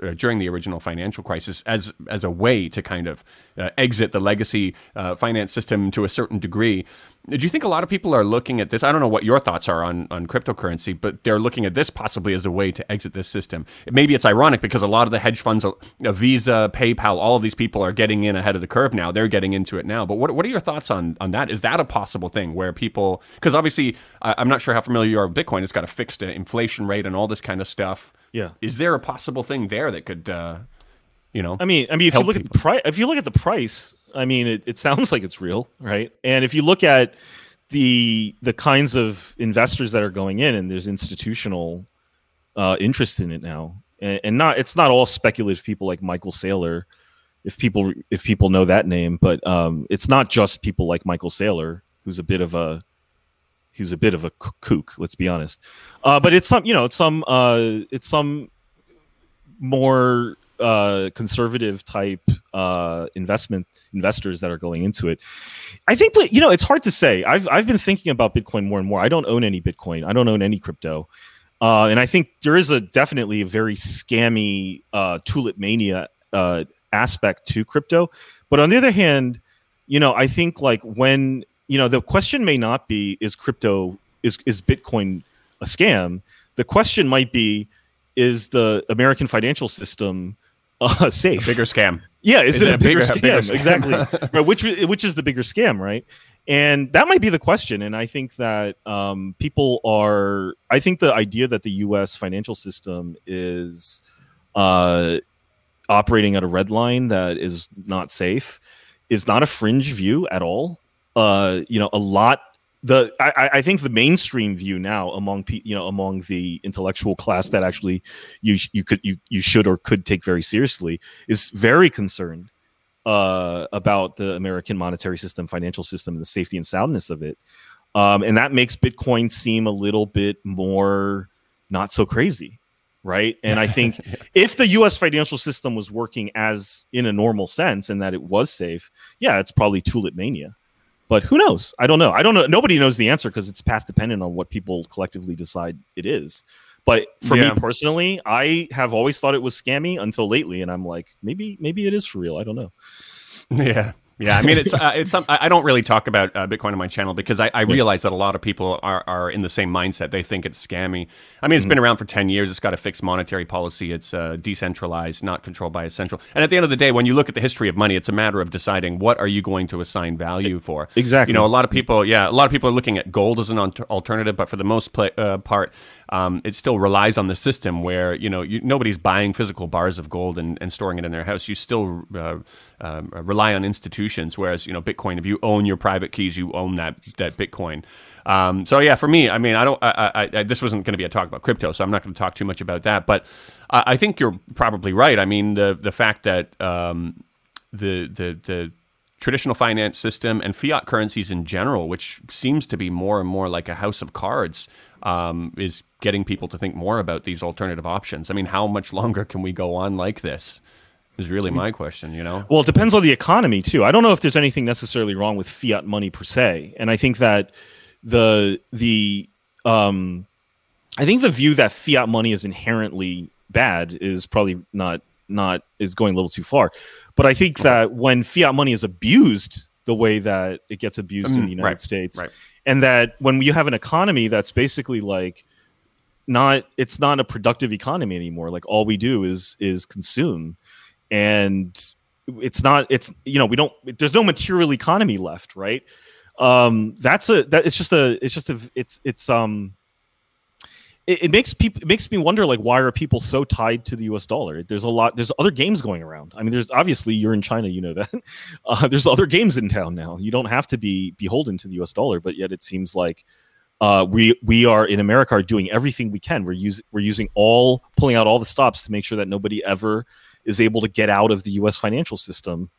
uh, during the original financial crisis as as a way to kind of uh, exit the legacy uh, finance system to a certain degree. Do you think a lot of people are looking at this? I don't know what your thoughts are on, on cryptocurrency, but they're looking at this possibly as a way to exit this system. Maybe it's ironic because a lot of the hedge funds, uh, Visa, PayPal, all of these people are getting in ahead of the curve now. They're getting into it now. But what, what are your thoughts on, on that? Is that a possible thing where people, because obviously I, am not sure how familiar you are with Bitcoin, it's got a fixed uh, inflation rate and all this kind of stuff. Yeah. Is there a possible thing there that could, uh, you know? I mean, I mean, if you look people? at the price, if you look at the price, I mean, it, it sounds like it's real, right? And if you look at the the kinds of investors that are going in, and there's institutional uh, interest in it now, and, and not it's not all speculative people like Michael Saylor, if people if people know that name, but um, it's not just people like Michael Saylor, who's a bit of a who's a bit of a kook. Let's be honest, uh, but it's some you know it's some uh, it's some more uh, conservative type uh, investment investors that are going into it. I think, but you know, it's hard to say. I've I've been thinking about Bitcoin more and more. I don't own any Bitcoin. I don't own any crypto, uh, and I think there is a definitely a very scammy uh, tulip mania uh, aspect to crypto. But on the other hand, you know, I think like when you know the question may not be is crypto is is Bitcoin a scam. The question might be is the American financial system uh, [laughs] safe. A bigger scam. Yeah, is, is it, it, a, bigger, bigger, scam? bigger scam? exactly. [laughs] right, which which is the bigger scam, right? And that might be the question. And I think that um, people are. I think the idea that the U.S. financial system is uh, operating at a red line that is not safe is not a fringe view at all. Uh, you know, a lot the I, I, think the mainstream view now among you know among the intellectual class that actually you you could you you should or could take very seriously is very concerned uh, about the American monetary system, financial system, and the safety and soundness of it, um, and that makes Bitcoin seem a little bit more not so crazy, right? And I think [laughs] yeah. if the U.S. financial system was working as in a normal sense and that it was safe, yeah, it's probably tulip mania but who knows? I don't know. I don't know. Nobody knows the answer because it's path dependent on what people collectively decide it is. But for yeah. me personally, I have always thought it was scammy until lately, and I'm like, maybe maybe it is for real. I don't know. [laughs] Yeah. Yeah, I mean, it's [laughs] uh, it's some, I don't really talk about uh, Bitcoin on my channel because I, I realize that a lot of people are, are in the same mindset. They think it's scammy. I mean, it's mm-hmm. been around for ten years. It's got a fixed monetary policy. It's uh, decentralized, not controlled by a central. And at the end of the day, when you look at the history of money, it's a matter of deciding what are you going to assign value for. Exactly. You know, a lot of people, yeah, a lot of people are looking at gold as an alternative, but for the most play, uh, part, um, it still relies on the system where you know you, nobody's buying physical bars of gold and, and storing it in their house. You still uh, um, rely on institutions, whereas you know Bitcoin, if you own your private keys, you own that that Bitcoin. Um, so yeah, for me, I mean, I don't. I, I, I, this wasn't going to be a talk about crypto, so I'm not going to talk too much about that. But I, I, think you're probably right. I mean, the the fact that um, the the the traditional finance system and fiat currencies in general, which seems to be more and more like a house of cards, um, is getting people to think more about these alternative options. I mean, how much longer can we go on like this? Is really my question, you know. Well, it depends on the economy too. I don't know if there's anything necessarily wrong with fiat money per se, and I think that the the um, I think the view that fiat money is inherently bad is probably not not is going a little too far. But I think that when fiat money is abused the way that it gets abused mm, in the United right, States, right. and that when you have an economy that's basically like not it's not a productive economy anymore. Like all we do is is consume, and it's not it's you know we don't there's no material economy left, right? Um, that's a that it's just a it's just a it's it's um it, it, makes people it makes me wonder like why are people so tied to the US dollar? There's a lot there's other games going around. I mean there's obviously you're in China, you know that. [laughs] Uh, there's other games in town now. You don't have to be beholden to the US dollar, but yet it seems like uh, we we are in America are doing everything we can. We're using we're using all pulling out all the stops to make sure that nobody ever is able to get out of the U.S. financial system.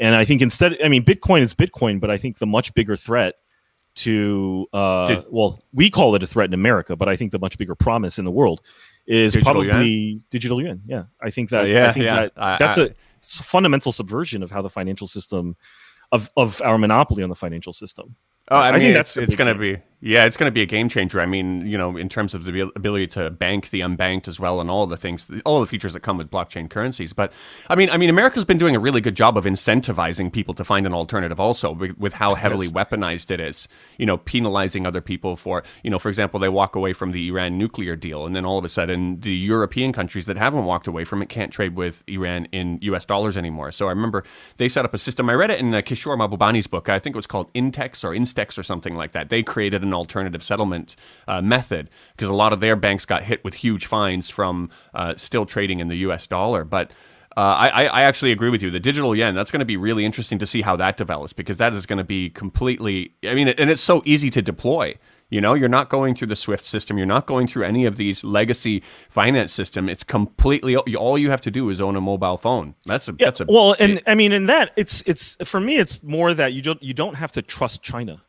And I think instead, I mean, Bitcoin is Bitcoin, but I think the much bigger threat to uh, Did, well, we call it a threat in America, but I think the much bigger promise in the world is digital probably yuan? digital yuan. Yeah, I think that. Uh, yeah, I think yeah. that I, that's I, a fundamental subversion of how the financial system of of our monopoly on the financial system. Oh, I, mean, I think that's it's, it's going to be yeah, it's going to be a game changer. I mean, you know, in terms of the ability to bank the unbanked as well, and all the things, all the features that come with blockchain currencies. But I mean, I mean, America's been doing a really good job of incentivizing people to find an alternative, also with, with how heavily yes. weaponized it is. You know, penalizing other people for, you know, for example, they walk away from the Iran nuclear deal, and then all of a sudden, the European countries that haven't walked away from it can't trade with Iran in U.S. dollars anymore. So I remember they set up a system. I read it in uh, Kishore Mahbubani's book. I think it was called Intex or Instex or something like that. They created an alternative settlement uh, method because a lot of their banks got hit with huge fines from uh, still trading in the U.S. dollar. But uh, I, I actually agree with you. The digital yen, that's going to be really interesting to see how that develops because that is going to be completely, I mean, and it's so easy to deploy. You know, you're not going through the SWIFT system. You're not going through any of these legacy finance system. It's completely all you have to do is own a mobile phone. That's a yeah, that's a well, and it, I mean, in that it's it's for me, it's more that you don't you don't have to trust China,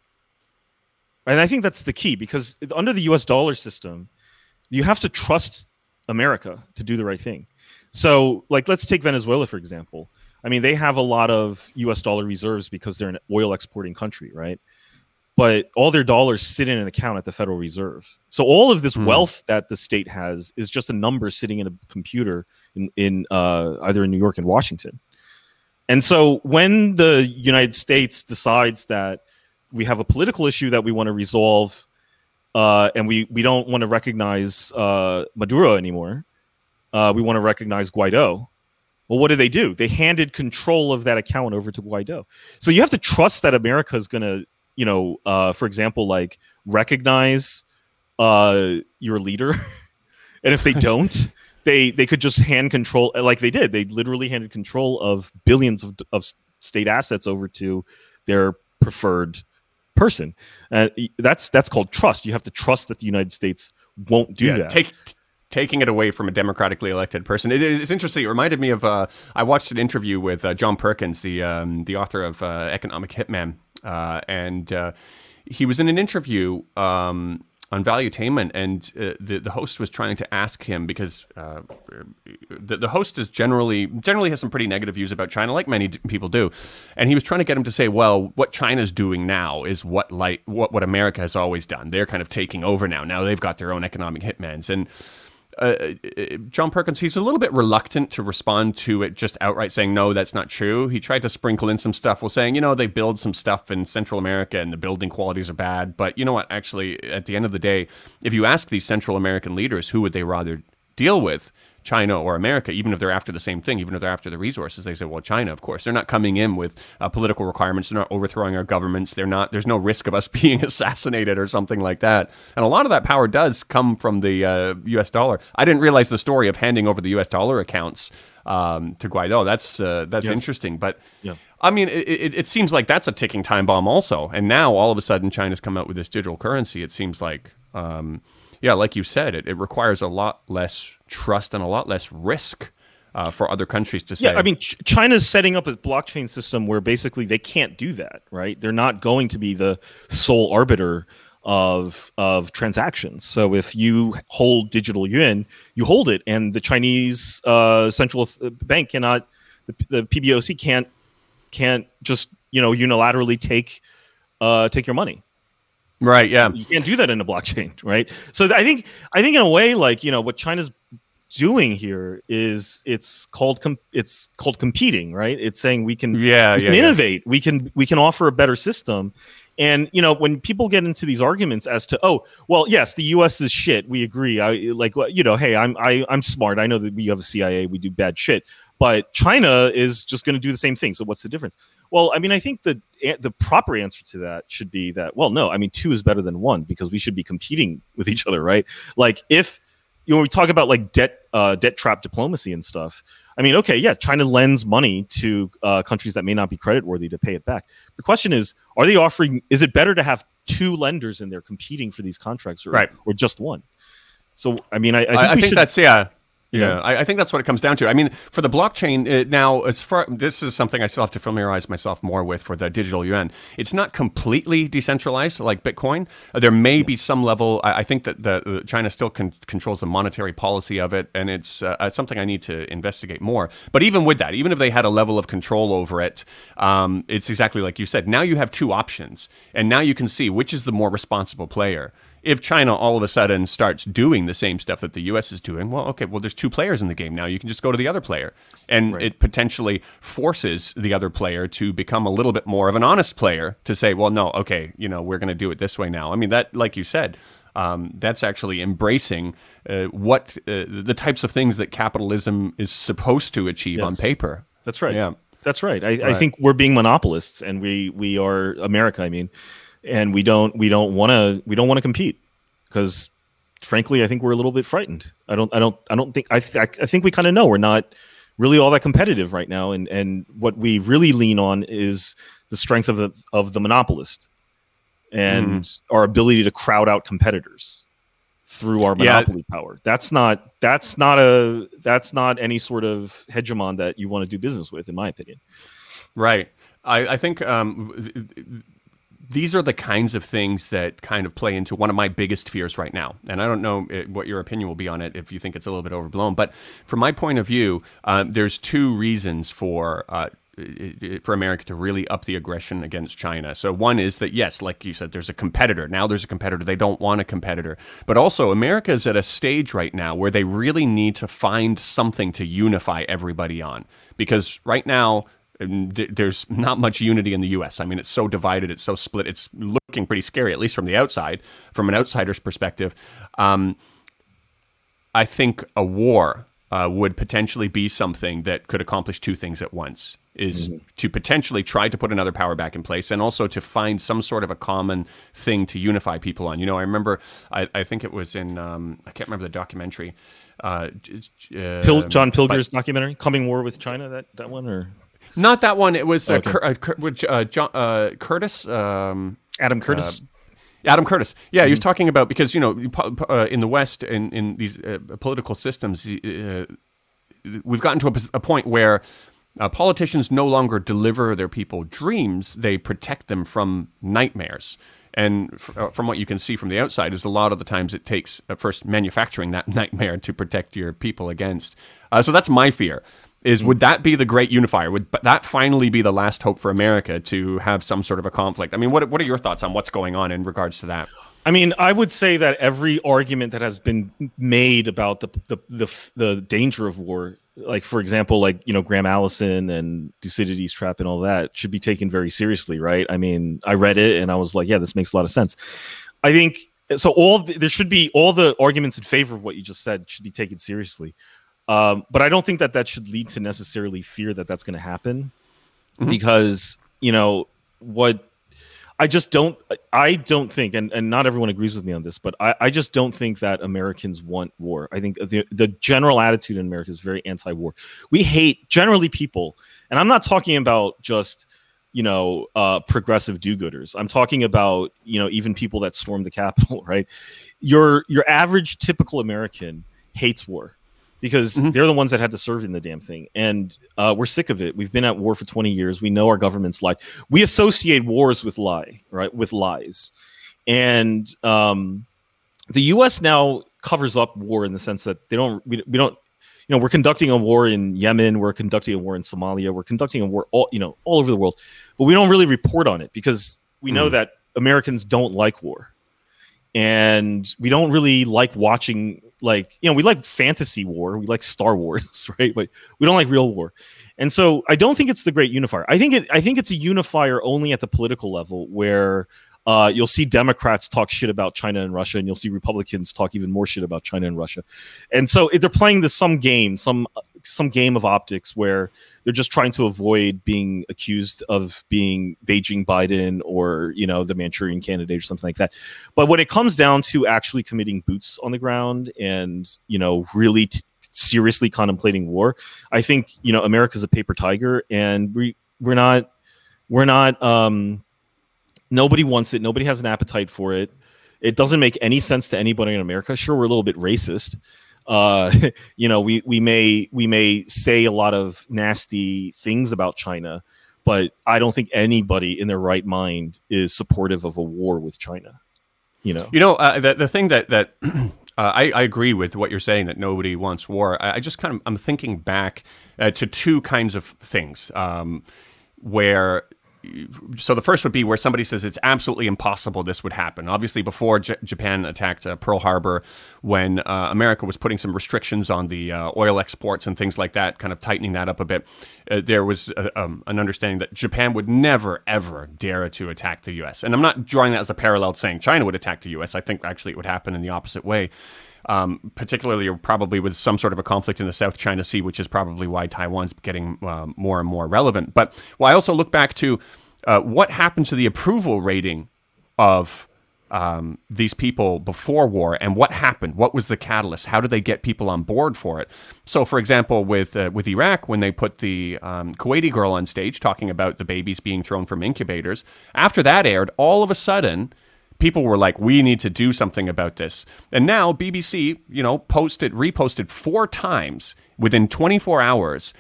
and I think that's the key because under the U.S. dollar system, you have to trust America to do the right thing. So, like, let's take Venezuela for example. I mean, they have a lot of U.S. dollar reserves because they're an oil exporting country, right? But all their dollars sit in an account at the Federal Reserve. So all of this mm. wealth that the state has is just a number sitting in a computer in, in uh, either in New York and Washington. And so when the United States decides that we have a political issue that we want to resolve, uh, and we we don't want to recognize uh, Maduro anymore, uh, we want to recognize Guaido. Well, what do they do? They handed control of that account over to Guaido. So you have to trust that America is going to, you know, uh, for example, like recognize uh, your leader, [laughs] and if they don't, [laughs] they they could just hand control like they did. They literally handed control of billions of, of state assets over to their preferred person. Uh, that's that's called trust. You have to trust that the United States won't do yeah, that. Take taking it away from a democratically elected person. It, it's interesting. It reminded me of uh, I watched an interview with uh, John Perkins, the um, the author of uh, Economic Hitman, uh, and uh, he was in an interview. Um, on Valuetainment, and uh, the the host was trying to ask him because uh, the the host is generally generally has some pretty negative views about China, like many d- people do, and he was trying to get him to say, well, what China's doing now is what like what what America has always done. They're kind of taking over now. Now they've got their own economic hitmans, and uh, uh, John Perkins, he's a little bit reluctant to respond to it just outright saying, no, that's not true. He tried to sprinkle in some stuff while saying, you know, they build some stuff in Central America and the building qualities are bad. But you know what? Actually, at the end of the day, if you ask these Central American leaders, who would they rather deal with? China or America, even if they're after the same thing, even if they're after the resources, they say, well, China, of course. They're not coming in with uh, political requirements. They're not overthrowing our governments. They're not. There's no risk of us [laughs] being assassinated or something like that. And a lot of that power does come from the uh, U.S. dollar. I didn't realize the story of handing over the U.S. dollar accounts um, to Guaido. That's uh, that's yes. interesting, but. Yeah. I mean, it, it, it, seems like that's a ticking time bomb, also. And now, all of a sudden, China's come out with this digital currency. It seems like um, yeah, like you said, it, it requires a lot less trust and a lot less risk uh, for other countries to say. Yeah, I mean, Ch- China's setting up a blockchain system where basically they can't do that, right? They're not going to be the sole arbiter of of transactions. So if you hold digital yuan, you hold it, and the Chinese uh, central bank cannot, the, the PBOC can't can't just you know unilaterally take uh, take your money. Right. Yeah. You can't do that in a blockchain, [laughs] right? So I think I think in a way, like you know, what China's doing here is it's called com- it's called competing, right? It's saying we can yeah, we yeah, can innovate, yeah. we can we can offer a better system. And you know, when people get into these arguments as to, oh, well, yes, the U.S. is shit. We agree. I like, you know, hey, I'm I, I'm smart. I know that we have a CIA. We do bad shit but China is just going to do the same thing. So what's the difference? Well, I mean, I think the the proper answer to that should be that well, no, I mean, two is better than one because we should be competing with each other, right? Like if you know we talk about like debt uh, debt trap diplomacy and stuff. I mean, okay, yeah, China lends money to uh, countries that may not be credit worthy to pay it back. The question is, are they offering? Is it better to have two lenders in there competing for these contracts, or, right. or just one? So, I mean, I, I think, I, I think that's yeah. Yeah, I, I, think that's what it comes down to. I mean, for the blockchain uh, now, as far this is something I still have to familiarize myself more with for the digital yuan. It's not completely decentralized like Bitcoin. Uh, there may be some level. I, I think that the, China still con- controls the monetary policy of it, and it's uh, something I need to investigate more. But even with that, even if they had a level of control over it, um, it's exactly like you said. Now you have two options, and now you can see which is the more responsible player if China all of a sudden starts doing the same stuff that the U.S. is doing, well, okay, well, there's two players in the game now. You can just go to the other player, and right. it potentially forces the other player to become a little bit more of an honest player to say, well, no, okay, you know, we're going to do it this way now. I mean, that, like you said, um, that's actually embracing uh, what uh, the types of things that capitalism is supposed to achieve yes. on paper. That's right. Yeah, that's right. I, right. I think we're being monopolists, and we we are America. I mean and we don't we don't want to we don't want to compete because frankly I think we're a little bit frightened. I don't I don't I don't think I th- I think we kind of know we're not really all that competitive right now. And and what we really lean on is the strength of the of the monopolist and mm. our ability to crowd out competitors through our monopoly yeah. power. That's not that's not a that's not any sort of hegemon that you want to do business with, in my opinion. Right. I, I think um, these are the kinds of things that kind of play into one of my biggest fears right now. And I don't know eh, what your opinion will be on it if you think it's a little bit overblown. But from my point of view, um, there's two reasons for. Uh, for America to really up the aggression against China. So one is that yes, like you said, there's a competitor. Now there's a competitor. They don't want a competitor. But also America is at a stage right now where they really need to find something to unify everybody on. Because right now there's not much unity in the U.S. I mean, it's so divided, it's so split, it's looking pretty scary, at least from the outside, from an outsider's perspective. Um, I think a war uh, would potentially be something that could accomplish two things at once is mm-hmm. to potentially try to put another power back in place and also to find some sort of a common thing to unify people on. You know, I remember, I, I think it was in, um, I can't remember the documentary. Uh, uh, Pil- John Pilger's but, documentary, Coming War with China, that, that one, or? Not that one. It was uh, okay. Cur- uh, Cur- uh, John, uh, Curtis. Um, Adam Curtis. Uh, Adam Curtis. Yeah, mm-hmm. he was mm-hmm. talking about because you know uh, in the West in in these political systems, we've gotten to a, a point where politicians no longer deliver their people dreams; they protect them from nightmares. And f- from what you can see from the outside, is a lot of the times it takes first manufacturing that [laughs] nightmare to protect your people against. so that's my fear is hmm. would that be the great unifier? Would that finally be the last hope for America to have some sort of a conflict? I mean, what what are your thoughts on what's going on in regards to that? I mean, I would say that every argument that has been made about the the the, the danger of war, like for example, like you know Graham Allison and Thucydides trap and all that, should be taken very seriously, right? I mean, I read it and I was like, yeah, this makes a lot of sense. I think so. All the, there should be all the arguments in favor of what you just said should be taken seriously. Um, but I don't think that that should lead to necessarily fear that that's going to happen, mm-hmm. because you know what I just don't. I don't think, and, and not everyone agrees with me on this, but I, I just don't think that Americans want war. I think the the general attitude in America is very anti-war. We hate generally people, and I'm not talking about just you know uh, progressive do-gooders. I'm talking about you know even people that storm the Capitol. [laughs] Right, your your average typical American hates war because mm-hmm. they're the ones that had to serve in the damn thing. And uh, we're sick of it. We've been at war for 20 years. We know our government's lie. We associate wars with lie, right? With lies. And um, the U.S. now covers up war in the sense that they don't, we, we don't, you know, we're conducting a war in Yemen, we're conducting a war in Somalia, we're conducting a war all, you know, all over the world, but we don't really report on it because we know mm. that Americans don't like war and we don't really like watching like you know we like fantasy war we like star wars [laughs] right? But we don't like real war. And so i don't think it's the great unifier. I think it i think it's a unifier only at the political level where uh, you'll see Democrats talk shit about China and Russia, and you'll see Republicans talk even more shit about China and Russia. And so they're playing this some game, some some game of optics where they're just trying to avoid being accused of being Beijing Biden or you know the Manchurian candidate or something like that. But when it comes down to actually committing boots on the ground and you know really t- seriously contemplating war, I think you know America's a paper tiger, and we we're not we're not um Nobody wants it. Nobody has an appetite for it. It doesn't make any sense to anybody in America. Sure, we're a little bit racist. Uh, [laughs] you know, we we may we may say a lot of nasty things about China, but I don't think anybody in their right mind is supportive of a war with China. You know, you know uh, the the thing that that. [clears throat] Uh, I, I, agree with what you're saying that nobody wants war. I, I just kind of I'm thinking back uh, to two kinds of things um, where so the first would be where somebody says it's absolutely impossible this would happen. Obviously, before J- Japan attacked uh, Pearl Harbor, when uh, America was putting some restrictions on the uh, oil exports and things like that, kind of tightening that up a bit, uh, there was uh, um, an understanding that Japan would never, ever dare to attack the U.S. And I'm not drawing that as a parallel saying China would attack the U.S. I think actually it would happen in the opposite way. Um, particularly probably with some sort of a conflict in the South China Sea, which is probably why Taiwan's getting uh, more and more relevant. But well, I also look back to uh, what happened to the approval rating of um, these people before war and what happened? What was the catalyst? How did they get people on board for it? So, for example, with uh, with Iraq, when they put the um, Kuwaiti girl on stage talking about the babies being thrown from incubators, after that aired, all of a sudden people were like, we need to do something about this. And now BBC, you know, posted, reposted four times within 24 hours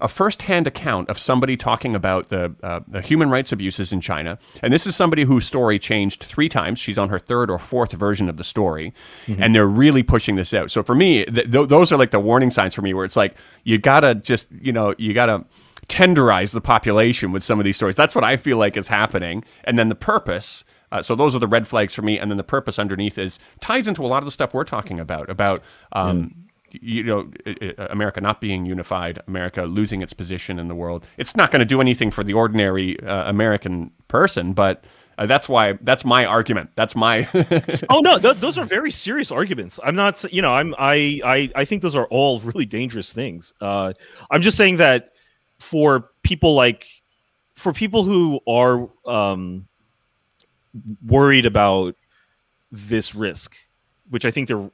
a first-hand account of somebody talking about the, uh, the human rights abuses in China. And this is somebody whose story changed three times. She's on her third or fourth version of the story, mm-hmm. and they're really pushing this out. So for me, th- th- those are like the warning signs for me, where it's like you gotta just, you know, you gotta tenderize the population with some of these stories. That's what I feel like is happening. And then the purpose uh, so those are the red flags for me, and then the purpose underneath is ties into a lot of the stuff we're talking about about. Um, mm. You know, America not being unified, America losing its position in the world. It's not going to do anything for the ordinary uh, American person, but uh, that's why that's my argument. That's my. [laughs] oh no, th- those are very serious arguments. I'm not, you know, I'm I I I think those are all really dangerous things. Uh, I'm just saying that for people like for people who are um, worried about this risk, which I think they're,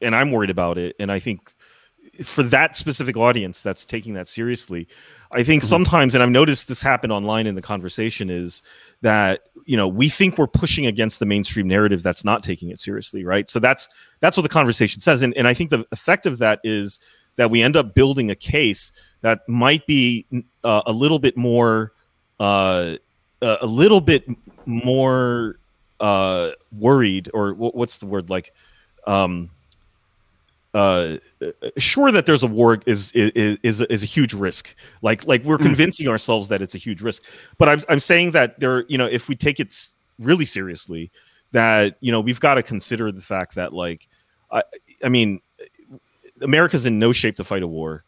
and I'm worried about it. And I think for that specific audience that's taking that seriously, I think mm-hmm. sometimes, and I've noticed this happen online in the conversation, is that you know we think we're pushing against the mainstream narrative that's not taking it seriously, right? So that's that's what the conversation says, and and I think the effect of that is that we end up building a case that might be uh, a little bit more. Uh, uh, a little bit more uh, worried, or what's the word like? Um, uh, sure that there's a war is is is, is a huge risk. Like like we're mm. convincing ourselves that it's a huge risk. But I'm I'm saying that there, you know, if we take it really seriously, that you know we've got to consider the fact that like, I I mean, America's in no shape to fight a war.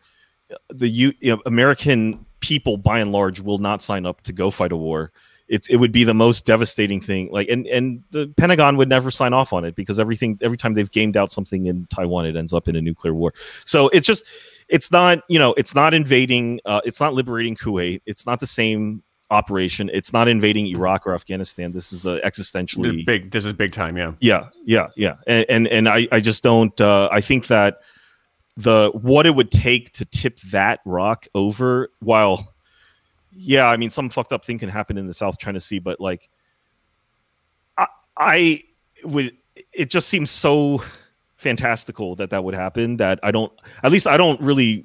The you know, American people by and large will not sign up to go fight a war. It's it would be the most devastating thing. Like and and the Pentagon would never sign off on it because everything every time they've gamed out something in Taiwan, it ends up in a nuclear war. So it's just it's not you know it's not invading. Uh, it's not liberating Kuwait. It's not the same operation. It's not invading Iraq or Afghanistan. This is a existentially big. This is big time. Yeah. Yeah. Yeah. Yeah. And and, and I I just don't. Uh, I think that the what it would take to tip that rock over while yeah i mean some fucked up thing can happen in the south china sea but like i, I would it just seems so fantastical that that would happen that i don't at least i don't really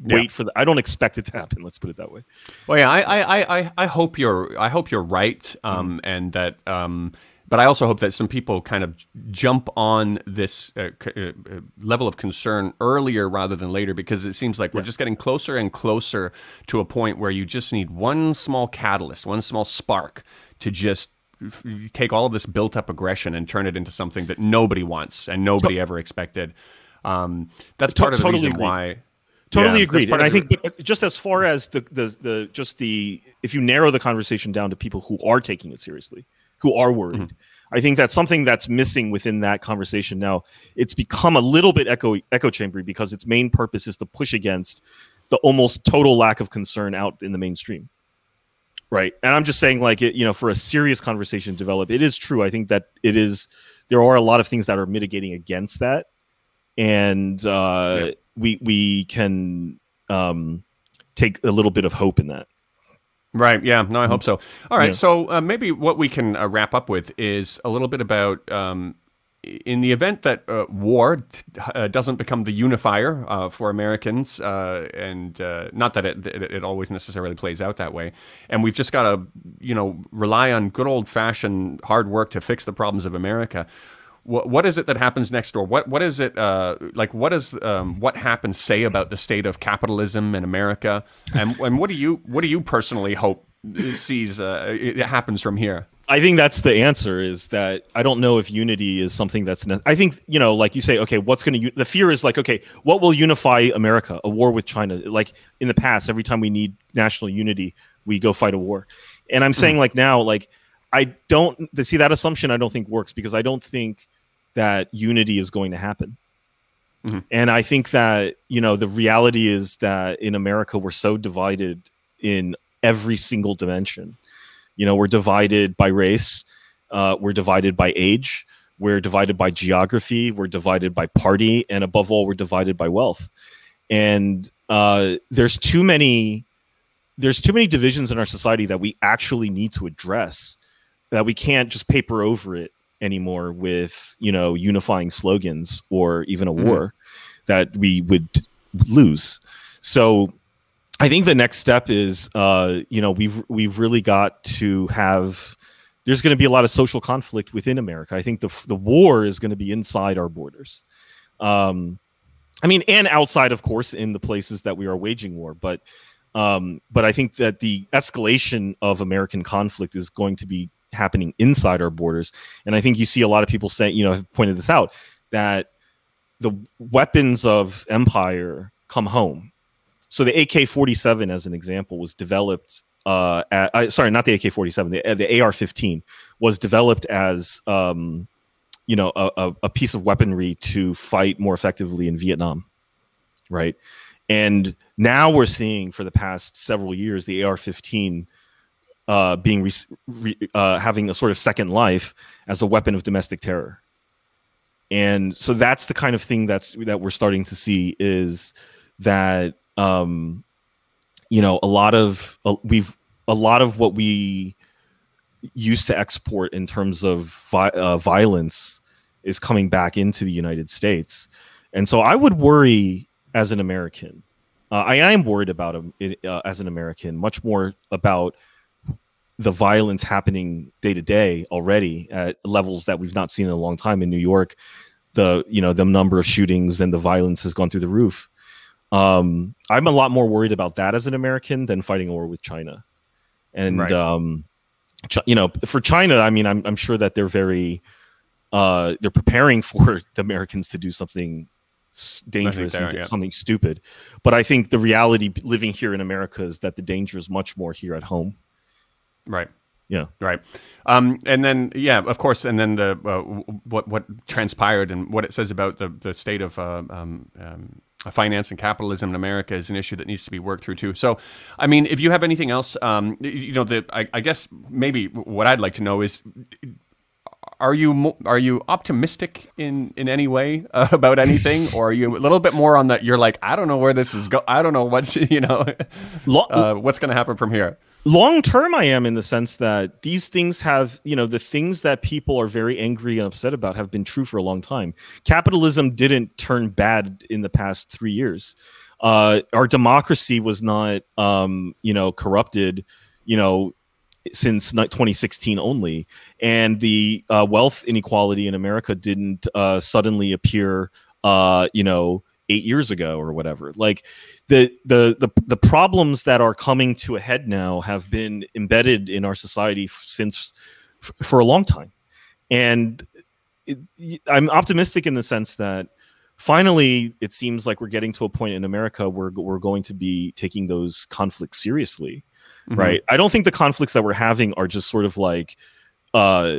wait yeah. for the i don't expect it to happen let's put it that way well yeah i i i, I hope you're i hope you're right um mm-hmm. and that um but I also hope that some people kind of jump on this uh, uh, uh, level of concern earlier rather than later because it seems like we're just getting closer and closer to a point where you just need one small catalyst, one small spark to just f- take all of this built up aggression and turn it into something that nobody wants and nobody to- ever expected. Um, that's part of the totally reason agree. why. Totally yeah, agreed. And I think just as far as the, the the just the if you narrow the conversation down to people who are taking it seriously, who are worried. Mm-hmm. I think that's something that's missing within that conversation now. It's become a little bit echo echo chambery because its main purpose is to push against the almost total lack of concern out in the mainstream. Right. And I'm just saying like it, you know, for a serious conversation to develop, it is true. I think that it is there are a lot of things that are mitigating against that. And uh yeah. we we can um take a little bit of hope in that. Right. Yeah. No, I hope so. All right. Yeah. So uh, maybe what we can uh, wrap up with is a little bit about. Um, in the event that uh, war uh, doesn't become the unifier uh, for Americans, uh, and not that it, it, it always necessarily plays out that way, and we've just got to, you know, rely on good old fashioned hard work to fix the problems of America what, what is it that happens next door? What what is it uh, like? What is um, what happens say about the state of capitalism in America? And and what do you what do you personally hope sees uh, it happens from here? I think that's the answer. Is that I don't know if unity is something that's. Ne- I think you know, like you say, okay, what's going to? U- the fear is like, okay, what will unify America? A war with China? Like in the past, every time we need national unity, we go fight a war. And I'm saying, mm-hmm. like now, like I don't see that assumption. I don't think works because I don't think that unity is going to happen. Mm-hmm. And I think that, you know, the reality is that in America, we're so divided in every single dimension. You know, we're divided by race, Uh, we're divided by age. We're divided by geography. We're divided by party, and above all, we're divided by wealth. And uh, there's too many there's too many divisions in our society that we actually need to address that we can't just paper over it anymore with you know unifying slogans or even a mm-hmm. war that we would lose. So i think the next step is uh you know we've we've really got to have there's going to be a lot of social conflict within america. I think the the war is going to be inside our borders. Um i mean and outside of course in the places that we are waging war but um, but I think that the escalation of American conflict is going to be happening inside our borders. And I think you see a lot of people saying, you know, have pointed this out that the weapons of empire come home. So the AK 47, as an example, was developed. Uh, at, uh, sorry, not the AK 47, the, the AR 15 was developed as, um, you know, a, a piece of weaponry to fight more effectively in Vietnam. Right. And now we're seeing for the past several years the AR 15 uh, being re- re- uh, having a sort of second life as a weapon of domestic terror. And so that's the kind of thing that's that we're starting to see is that um, you know a lot of uh, we've a lot of what we used to export in terms of vi- uh, violence is coming back into the United States, and so I would worry as an American. Uh, I am worried about uh, as an American, much more about the violence happening day to day already at levels that we've not seen in a long time in New York. The you know the number of shootings and the violence has gone through the roof. Um, I'm a lot more worried about that as an American than fighting a war with China. And right. um, ch- you know, for China, I mean, I'm I'm sure that they're very uh, they're preparing [laughs] for the Americans to do something dangerous and yeah. something stupid. But I think the reality living here in America is that the danger is much more here at home. Right. Yeah. Right. Um, and then, yeah, of course, and then the uh, what what transpired and what it says about the the state of uh, um, um, finance and capitalism in America is an issue that needs to be worked through too. So, I mean, if you have anything else, um, you know, the I, I guess maybe what I'd like to know is are you are you optimistic in in any way uh, [laughs] about anything, or are you a little bit more on that? You're like, I don't know where this is go. I don't know what [laughs] you know, uh, what's going to happen from here. Long term, I am in the sense that these things have, you know, the things that people are very angry and upset about have been true for a long time. Capitalism didn't turn bad in the past three years. Uh, our democracy was not, um, you know, corrupted, you know, since 2016 only, and the uh, wealth inequality in America didn't uh, suddenly appear, uh, you know, eight years ago or whatever. Like the, the the the problems that are coming to a head now have been embedded in our society since f- for a long time, and it, I'm optimistic in the sense that finally it seems like we're getting to a point in America where we're going to be taking those conflicts seriously mm-hmm. right? I don't think the conflicts that we're having are just sort of like uh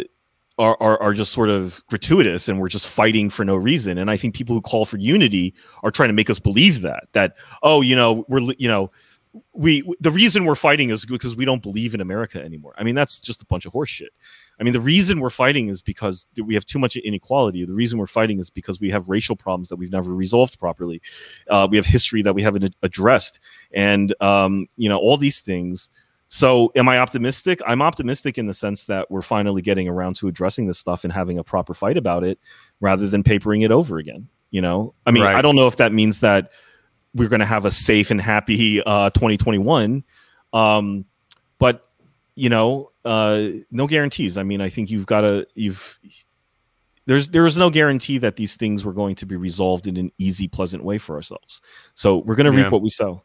are, are, are just sort of gratuitous and we're just fighting for no reason. And I think people who call for unity are trying to make us believe that that oh you know we're you know we the reason we're fighting is because we don't believe in America anymore. I mean that's just a bunch of horseshit. I mean the reason we're fighting is because we have too much inequality. The reason we're fighting is because we have racial problems that we've never resolved properly. Uh, we have history that we haven't addressed, and um, you know all these things so, am I optimistic? I'm optimistic in the sense that we're finally getting around to addressing this stuff and having a proper fight about it rather than papering it over again. You know, I mean, right. I don't know if that means that we're going to have a safe and happy uh, 2021. Um, but, you know, uh, no guarantees. I mean, I think you've got to, you've, there's there is no guarantee that these things were going to be resolved in an easy, pleasant way for ourselves. So we're going to yeah. reap what we sow.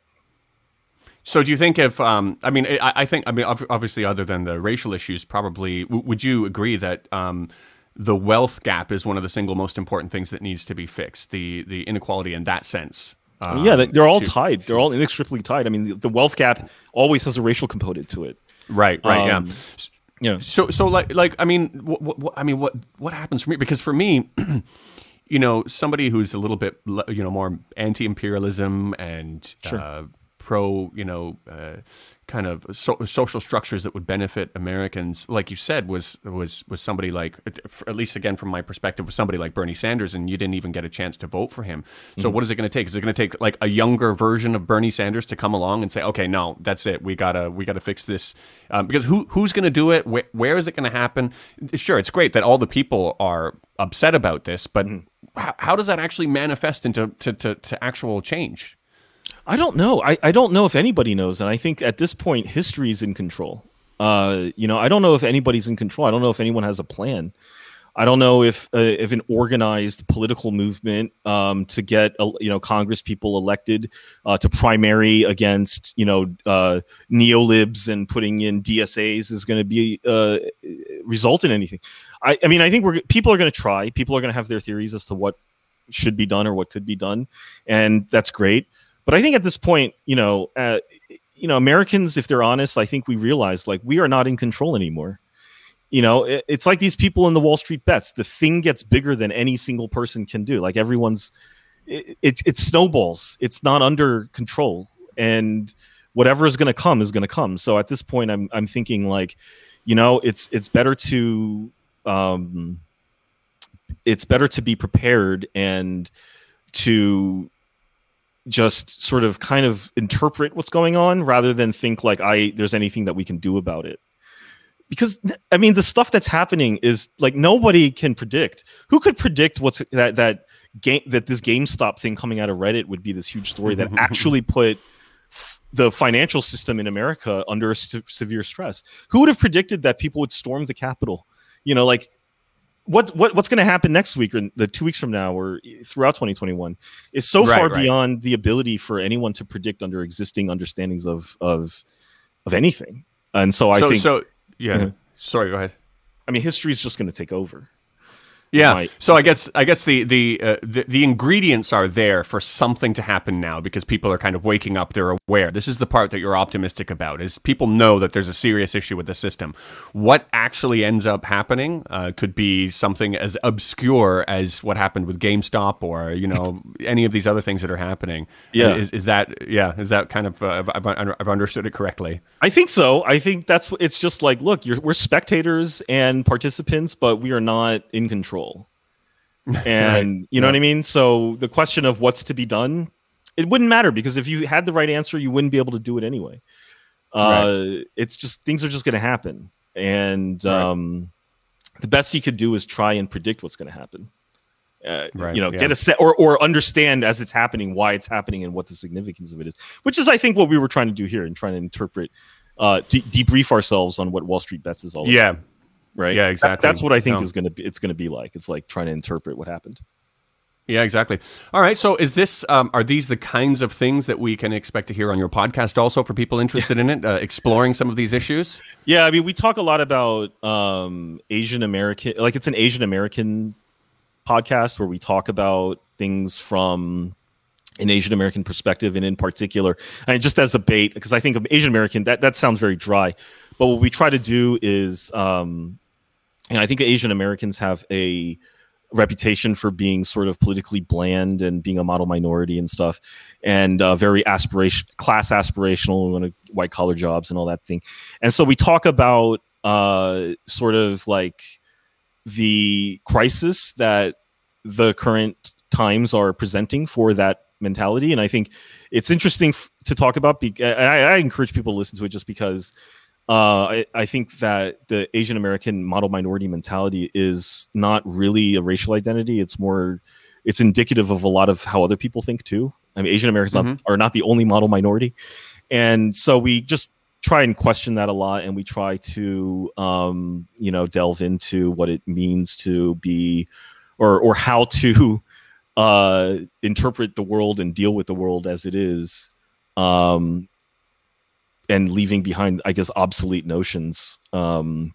So, do you think if um, I mean, I, I, think I mean, obviously, other than the racial issues, probably w- would you agree that um, the wealth gap is one of the single most important things that needs to be fixed? The the inequality in that sense. Um, yeah, they're all to, tied. They're all inextricably tied. I mean, the, the, wealth gap always has a racial component to it. Right. Right. yeah. Um, yeah. So, so like, like, I mean, what, what, I mean, what, what happens for me? Because for me, [clears throat] you know, somebody who's a little bit, you know, more anti-imperialism and sure. uh, macro, you know, uh, kind of so, social structures that would benefit Americans, like you said, was was was somebody like, at least again from my perspective, was somebody like Bernie Sanders, and you didn't even get a chance to vote for him. So mm-hmm. what is it going to take? Is it going to take like a younger version of Bernie Sanders to come along and say, okay, no, that's it, we gotta we gotta fix this, um, because who who's going to do it? Where, where is it going to happen? Sure, it's great that all the people are upset about this, but mm-hmm. how, how, does that actually manifest into to, to, to actual change? I don't know. I, I don't know if anybody knows, and I think at this point, history is in control. Uh, you know, I don't know if anybody's in control. I don't know if anyone has a plan. I don't know if uh, if an organized political movement um, to get uh, you know Congress people elected uh, to primary against you know uh, neolibs and putting in DSAs is going to be uh, result in anything. I, I mean, I think we're people are going to try. People are going to have their theories as to what should be done or what could be done, and that's great. But I think at this point, you know, uh, you know, Americans, if they're honest, I think we realize like we are not in control anymore. You know, it, it's like these people in the Wall Street bets. The thing gets bigger than any single person can do. Like everyone's, it, it, it snowballs. It's not under control, and whatever is going to come is going to come. So at this point, I'm I'm thinking like, you know, it's it's better to um, it's better to be prepared and to just sort of kind of interpret what's going on rather than think like I there's anything that we can do about it. Because I mean the stuff that's happening is like nobody can predict. Who could predict what's that that game that this GameStop thing coming out of Reddit would be this huge story that [laughs] actually put f- the financial system in America under se- severe stress. Who would have predicted that people would storm the Capitol? You know, like what what what's going to happen next week or the two weeks from now or throughout 2021 is so right, far right. beyond the ability for anyone to predict under existing understandings of of of anything. And so I so, think so [laughs] yeah. Uh, Sorry, go ahead. I mean, history is just going to take over. Yeah. so I guess I guess the the, uh, the, the ingredients are there for something to happen now because people are kind of waking up. They're aware. This is the part that you're optimistic about. Is people know that there's a serious issue with the system. What actually ends up happening uh, could be something as obscure as what happened with GameStop or you know [laughs] any of these other things that are happening. Yeah. Is, is that yeah? Is that kind of uh, I've, I've understood it correctly? I think so. I think that's it's just like look, we're spectators and participants, but we are not in control control. [laughs] And right. you know yeah. what I mean? So the question of what's to be done, it wouldn't matter because if you had the right answer, you wouldn't be able to do it anyway. Uh, right. It's just things are just going to happen, and right. um, the best you could do is try and predict what's going to happen. Uh, right. You know, yeah. get a set or or understand as it's happening why it's happening and what the significance of it is, which is I think what we were trying to do here and trying to interpret, uh, de- debrief ourselves on what Wall Street Bets is all yeah. about right? Yeah, exactly. That, that's what I think no. is going to be. It's going to be like. It's like trying to interpret what happened. Yeah, exactly. All right. So, is this um, are these the kinds of things that we can expect to hear on your podcast? Also, for people interested in it, uh, exploring some of these issues. Yeah, I mean, we talk a lot about um, Asian American, like it's an Asian American podcast where we talk about things from an Asian American perspective, and in particular, and just as a bait, because I think of Asian American that that sounds very dry, but what we try to do is um, and I think Asian Americans have a reputation for being sort of politically bland and being a model minority and stuff, and uh, very aspiration, class aspirational, to white collar jobs and all that thing. And so we talk about uh, sort of like the crisis that the current times are presenting for that mentality. And I think it's interesting f- to talk about. Be- I, I encourage people to listen to it just because uh, I, I, think that the Asian American model minority mentality is not really a racial identity. It's more, it's indicative of a lot of how other people think too. I mean, Asian Americans mm-hmm. not, are not the only model minority, and so we just try and question that a lot, and we try to, um, you know, delve into what it means to be, or or how to uh, interpret the world and deal with the world as it is. Um, and leaving behind, I guess, obsolete notions um,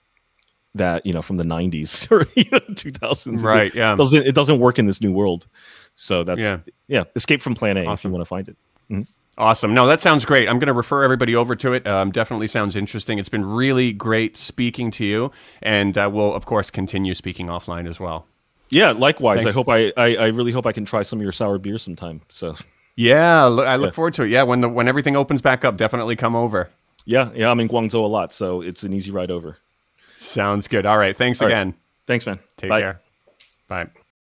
that you know from the '90s [laughs] or you know, 2000s. Right. It yeah. Doesn't it doesn't work in this new world? So that's yeah. yeah escape from Plan A awesome. if you want to find it. Mm-hmm. Awesome. No, that sounds great. I'm going to refer everybody over to it. Um, definitely sounds interesting. It's been really great speaking to you, and uh, we'll of course continue speaking offline as well. Yeah, likewise. Thanks. I hope I, I, I really hope I can try some of your sour beer sometime. So Yeah, I look forward to it. Yeah, when the when everything opens back up, definitely come over. Yeah, yeah, I'm in Guangzhou a lot, so it's an easy ride over. Sounds good. All right, thanks All right. again. Thanks, man. Take Bye. care. Bye.